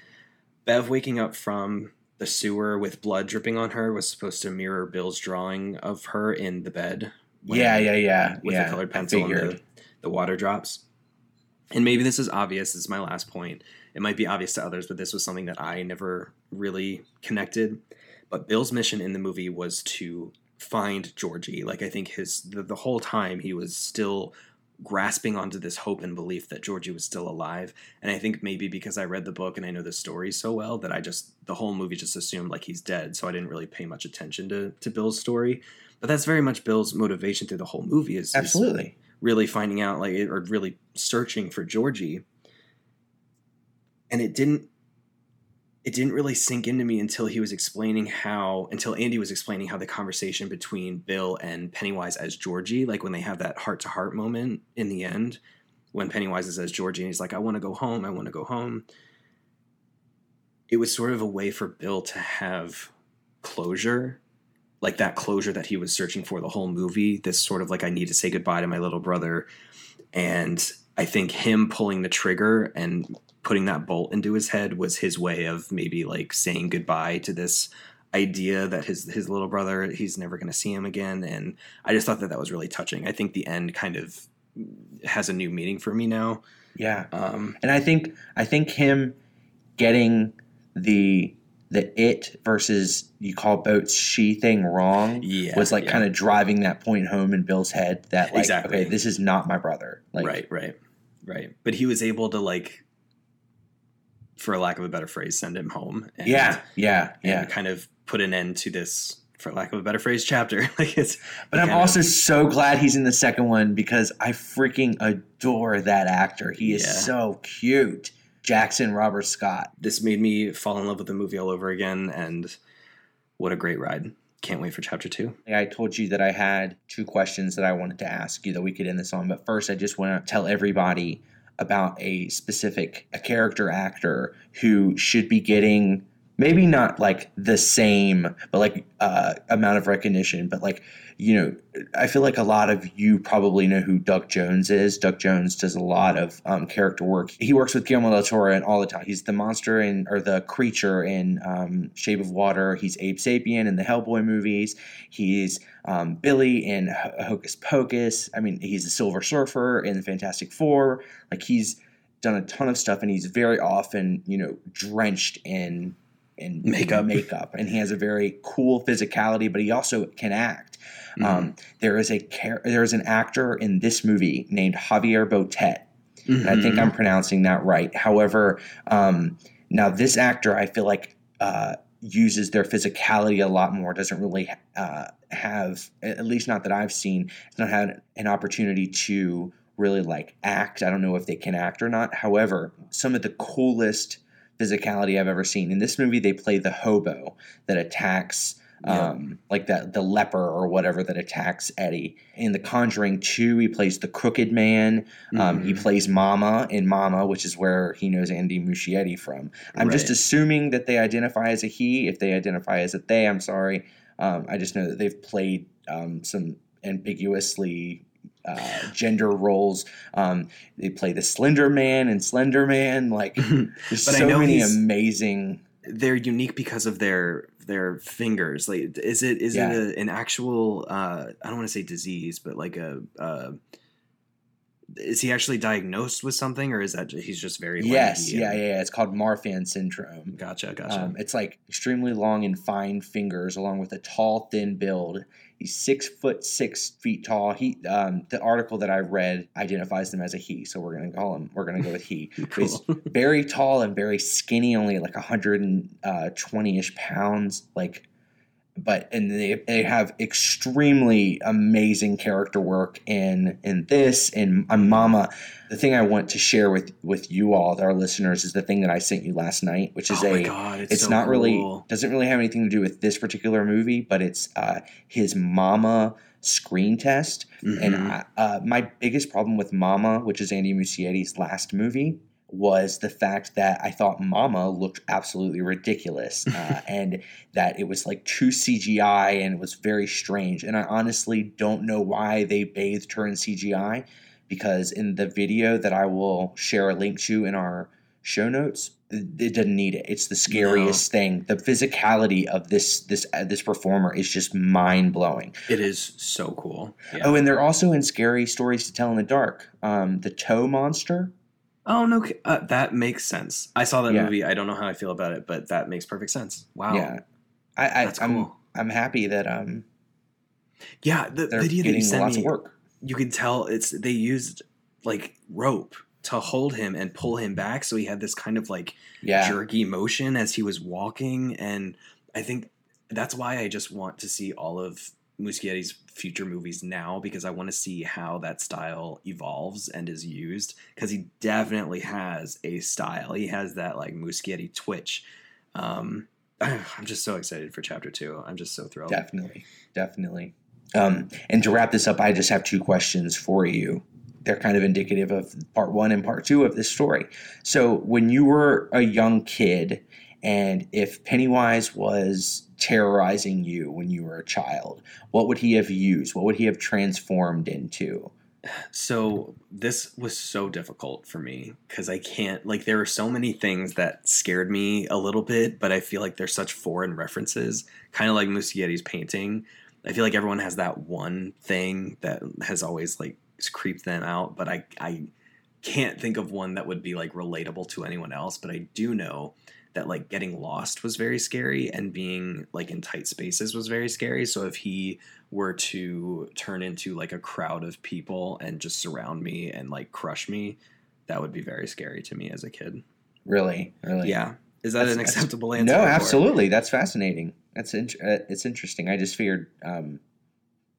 Bev waking up from the sewer with blood dripping on her was supposed to mirror Bill's drawing of her in the bed. yeah, yeah, yeah. With yeah. the colored pencil and the, the water drops. And maybe this is obvious. This is my last point. It might be obvious to others, but this was something that I never really connected. But Bill's mission in the movie was to find Georgie. Like I think his the, the whole time he was still grasping onto this hope and belief that Georgie was still alive. And I think maybe because I read the book and I know the story so well that I just the whole movie just assumed like he's dead. So I didn't really pay much attention to to Bill's story. But that's very much Bill's motivation through the whole movie is is Absolutely. really finding out like or really searching for Georgie. And it didn't it didn't really sink into me until he was explaining how until Andy was explaining how the conversation between Bill and Pennywise as Georgie, like when they have that heart to heart moment in the end, when Pennywise is as Georgie and he's like, I want to go home, I want to go home. It was sort of a way for Bill to have closure, like that closure that he was searching for the whole movie. This sort of like, I need to say goodbye to my little brother. And I think him pulling the trigger and putting that bolt into his head was his way of maybe like saying goodbye to this idea that his his little brother he's never going to see him again and i just thought that that was really touching i think the end kind of has a new meaning for me now Yeah. um And I think I think him getting the the it versus you call boats she thing wrong yeah was like yeah. kind of driving that point home in Bill's head that like Exactly. okay this is not my brother like right right right but he was able to like for lack of a better phrase send him home and, yeah yeah and yeah. kind of put an end to this for lack of a better phrase chapter. Like it's but I'm kind of- also so glad he's in the second one because I freaking adore that actor. He is Yeah. so cute. Jackson Robert Scott. This made me fall in love with the movie all over again and what a great ride. Can't wait for chapter two. I told you that I had two questions that I wanted to ask you that we could end this on. But first, I just want to tell everybody about a specific a character actor who should be getting maybe not like the same, but like uh, amount of recognition. But like you know, I feel like a lot of you probably know who Doug Jones is. Doug Jones does a lot of um, character work. He works with Guillermo del Toro and all the time. He's the monster in or the creature in um, Shape of Water. He's Abe Sapien in the Hellboy movies. He's um, Billy in Hocus Pocus. I mean, he's the Silver Surfer in the Fantastic Four. Like he's done a ton of stuff, and he's very often, you know, drenched in in Makeup. makeup, and he has a very cool physicality, but he also can act. Um, there is a char- there is an actor in this movie named Javier Botet. And I think. I'm pronouncing that right. However, um, now this actor, I feel like uh, uses their physicality a lot more. Doesn't really uh, have, at least not that I've seen, not had an opportunity to really like act. I don't know if they can act or not. However, some of the coolest physicality I've ever seen in this movie, they play the hobo that attacks um, like that the leper or whatever that attacks Eddie. In The Conjuring 2, he plays the crooked man. Um, He Mhm. plays Mama in Mama, which is where he knows Andy Muschietti from. I'm just assuming that they identify as a he. If they identify as a they, I'm sorry. Um, I just know that they've played um, some ambiguously uh, gender roles. Um, they play the Slender Man and Slender Man. Like, there's But I so know many amazing. they're unique because of their their fingers. Like, is it is Yeah. it a, an actual? Uh, I don't want to say disease, but like a. Uh, is he actually diagnosed with something, or is that he's just very yes, yeah, yeah, yeah. It's called Marfan syndrome. Gotcha, gotcha. Um, it's like extremely long and fine fingers, along with a tall, thin build. He's six foot six feet tall. He, um, the article that I read identifies him as a he, so we're gonna call him. We're gonna go with he. But He's very tall and very skinny, only like hundred and twenty ish pounds. Like, but and they they have extremely amazing character work in in this in Mama. The thing I want to share with with you all, our listeners, is the thing that I sent you last night, which is oh my a god, it's, it's so not really doesn't really have anything to do with this particular movie, but it's uh, his Mama screen test. And Mhm. I, uh, my biggest problem with Mama, which is Andy Muschietti's last movie, was the fact that I thought Mama looked absolutely ridiculous, uh, and that it was like too CGI and it was very strange. And I honestly don't know why they bathed her in CGI, because in the video that I will share a link to in our show notes, it doesn't need it. It's the scariest thing. The physicality of this this uh, this performer is just mind blowing. it is so cool. Yeah. Oh, and they're also in Scary Stories to Tell in the Dark. Um, the Toe Monster. Oh no, uh, that makes sense. I saw that Yeah. movie. I don't know how I feel about it, but that makes perfect sense. Wow. Yeah, I, I That's I'm cool. I'm happy that um Yeah, the video that you sent lots me, of work. you can tell it's they used like rope to hold him and pull him back, so he had this kind of like Yeah, jerky motion as he was walking, and I think that's why I just want to see all of Muschietti's future movies now because I want to see how that style evolves and is used because he definitely has a style. He has that like Muschietti twitch. Um, I'm just so excited for chapter two. I'm just so thrilled. definitely, definitely. Um, and to wrap this up, I just have two questions for you. They're kind of indicative of part one and part two of this story. So, when you were a young kid, and if Pennywise was terrorizing you when you were a child, what would he have used? What would he have transformed into? So this was so difficult for me because I can't like there are so many things that scared me a little bit, but I feel like they're such foreign references, kind of like Muschietti's painting. I feel like everyone has that one thing that has always like creeped them out, but I I can't think of one that would be like relatable to anyone else. But I do know that like getting lost was very scary and being like in tight spaces was very scary. So if he were to turn into like a crowd of people and just surround me and like crush me, that would be very scary to me as a kid. Really, really. Yeah. Is that That's- an acceptable answer? No, absolutely. That's fascinating. That's int- uh, it's interesting. I just figured um,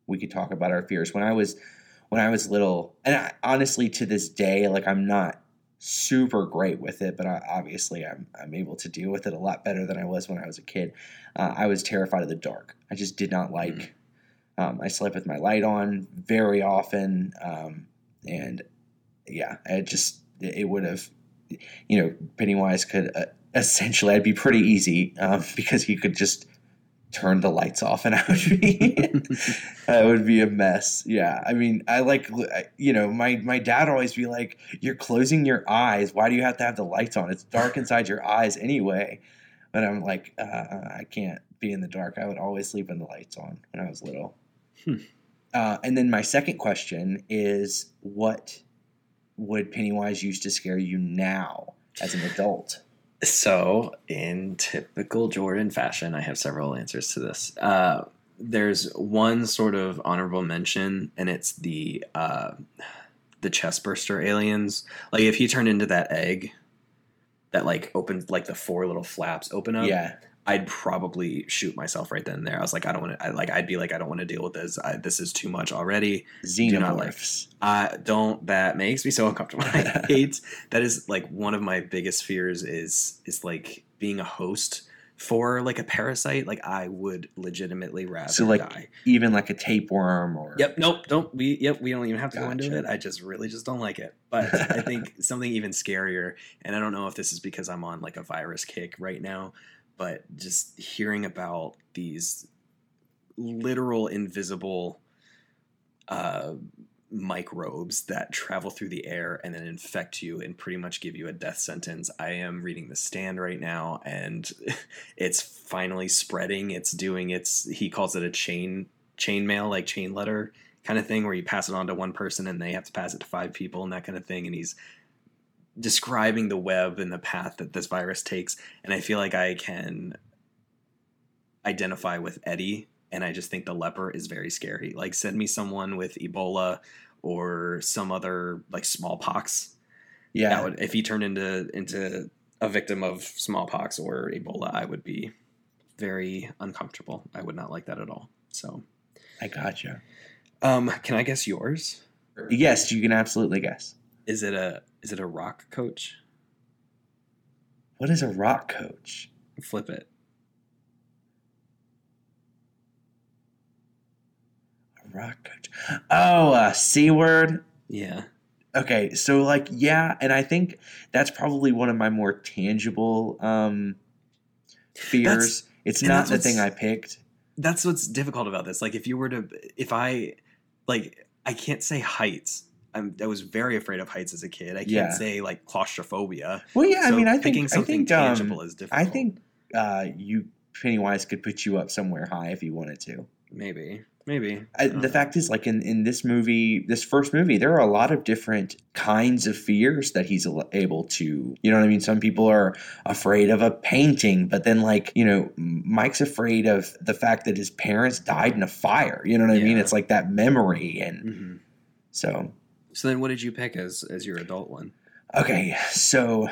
we could talk about our fears when I was when I was little, and I, honestly, to this day, like I'm not super great with it, but I, obviously, I'm I'm able to deal with it a lot better than I was when I was a kid. Uh, I was terrified of the dark. I just did not like. Um, I slept with my light on very often, um, and yeah, it just it would have, you know, Pennywise could uh, essentially I'd be pretty easy um, because he could just turn the lights off and I would be that would be a mess. Yeah, I mean, I like you know my my dad always be like, "You're closing your eyes. Why do you have to have the lights on? It's dark inside your eyes anyway." But I'm like, uh, I can't be in the dark. I would always sleep with the lights on when I was little. Hmm. Uh, and then my second question is, what would Pennywise use to scare you now as an adult? So, in typical Jordan fashion, I have several answers to this. Uh, there's one sort of honorable mention, and it's the uh, the chestburster aliens. Like if he turned into that egg that like opens, like the four little flaps open up. yeah, I'd probably shoot myself right then and there. I was like, I don't want to. Like, I'd be like, I don't want to deal with this. I, this is too much already. not like- xenomorphs. I uh, don't. That makes me so uncomfortable. I hate. That is like one of my biggest fears. Is is like being a host for like a parasite. Like I would legitimately rather So, like, die. Even like a tapeworm or Yep. Nope. Don't. We. Yep. We don't even have to go into it. I just really just don't like it. But I think something even scarier. And I don't know if this is because I'm on like a virus kick right now, but just hearing about these literal invisible uh, microbes that travel through the air and then infect you and pretty much give you a death sentence. I am reading The Stand right now, and it's finally spreading. It's doing its. He calls it a chain chain mail, like chain letter. kind of thing where you pass it on to one person and they have to pass it to five people and that kind of thing. And he's describing the web and the path that this virus takes. And I feel like I can identify with Eddie. And I just think the leper is very scary. Like, send me someone with Ebola or some other like smallpox. Yeah. Would if he turned into into a victim of smallpox or Ebola, I would be very uncomfortable. I would not like that at all. So, I gotcha. um, can I guess yours? Yes, you can absolutely guess. Is it a is it a rock coach? What is a rock coach? Flip it. A rock coach. Oh, uh, C word. Yeah. Okay, so like yeah, and I think that's probably one of my more tangible um fears. That's- it's not the thing I picked. That's what's difficult about this. Like if you were to if I like I can't say heights. I'm, I was very afraid of heights as a kid. I can't Yeah. say like claustrophobia. Well, yeah, I mean, I think I something think um, tangible is difficult. I think uh, you Pennywise could put you up somewhere high if you wanted to. maybe, maybe. I, the know. fact is, like in, in this movie, this first movie, there are a lot of different kinds of fears that he's able to. You know what I mean? Some people are afraid of a painting, but then, like, you know, Mike's afraid of the fact that his parents died in a fire. You know what I mean? It's like that memory. And Mhm. so, So then, what did you pick as as your adult one? okay. So,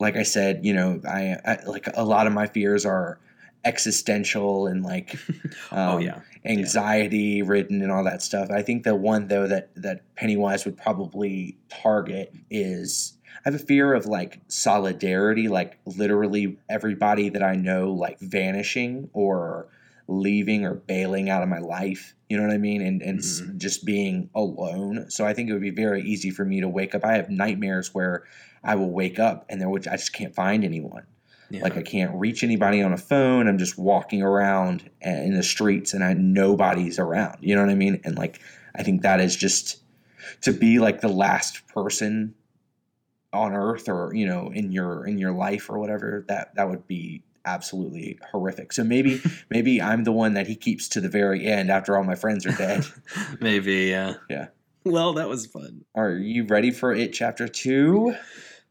like I said, you know, I, I like a lot of my fears are existential and like oh um, yeah, anxiety ridden and all that stuff. I think the one though that that Pennywise would probably target is I have a fear of like solidarity, like literally everybody that I know like vanishing or leaving or bailing out of my life. You know what I mean? And and s Mhm. just being alone. So I think it would be very easy for me to wake up. I have nightmares where I will wake up and there would I just can't find anyone. yeah. Like I can't reach anybody on a phone. I'm just walking around in the streets and I nobody's around. You know what I mean? And like I think that is just to be like the last person on earth or you know in your in your life or whatever that that would be absolutely horrific. So maybe maybe I'm the one that he keeps to the very end after all my friends are dead. maybe yeah, Yeah. Well, that was fun. are you ready for it chapter 2?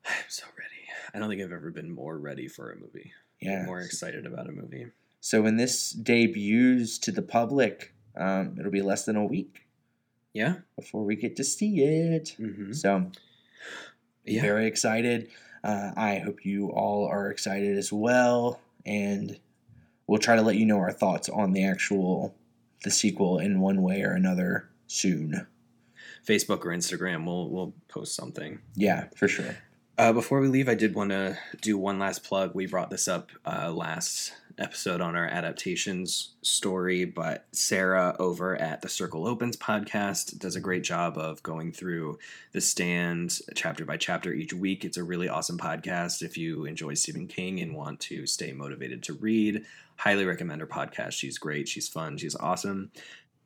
I'm so ready. I don't think I've ever been more ready for a movie. Yeah. More excited about a movie. So when this debuts to the public, um, it'll be less than a week Yeah. before we get to see it. Mm-hmm. So Yeah. very excited. Uh, I hope you all are excited as well, and we'll try to let you know our thoughts on the actual the sequel in one way or another soon. Facebook or Instagram, we'll we'll post something. Yeah, for sure. Uh, before we leave, I did want to do one last plug. We brought this up uh, last episode on our adaptations story, but Sarah over at the Circle Opens podcast does a great job of going through the stand chapter by chapter each week. It's a really awesome podcast. If you enjoy Stephen King and want to stay motivated to read, highly recommend her podcast. She's great, she's fun, she's awesome.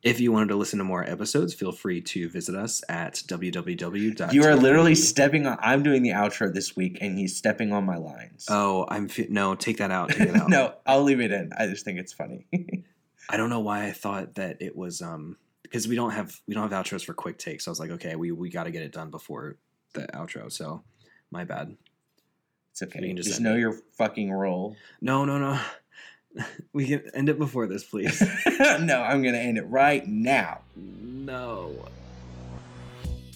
If you wanted to listen to more episodes, feel free to visit us at www. You are literally stepping on. I'm doing the outro this week, and he's stepping on my lines. Oh, I'm no. Take that out. Take it out. no, I'll leave it in. I just think it's funny. I don't know why I thought that it was um because we don't have we don't have outros for quick takes. So I was like, okay, we we got to get it done before the outro. So my bad. it's okay. Just just know it. your fucking role. No, no, no. We can end it before this, please. no, I'm gonna end it right now. no.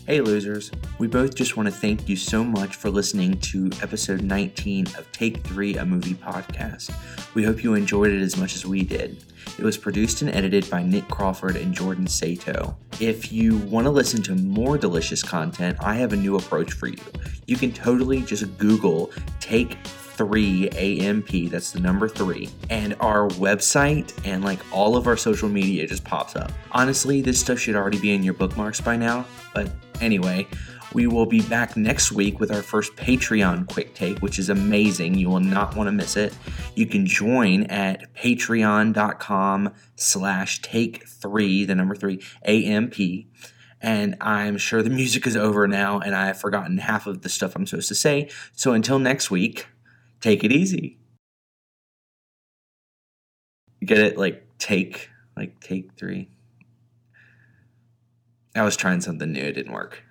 Hey, losers. We both just want to thank you so much for listening to episode 19 of Take Three, a movie podcast. We hope you enjoyed it as much as we did. It was produced and edited by Nick Crawford and Jordan Sato. If you want to listen to more delicious content, I have a new approach for you. You can totally just Google Take 3 AMP, that's the number 3, and our website and like all of our social media just pops up. Honestly, this stuff should already be in your bookmarks by now, but anyway, we will be back next week with our first Patreon quick take, which is amazing. You will not want to miss it. You can join at patreon.com slash take three, the number three, AMP. And I'm sure the music is over now, and I've forgotten half of the stuff I'm supposed to say. So until next week, take it easy. Get it? Like take, like take three. I was trying something new. It didn't work.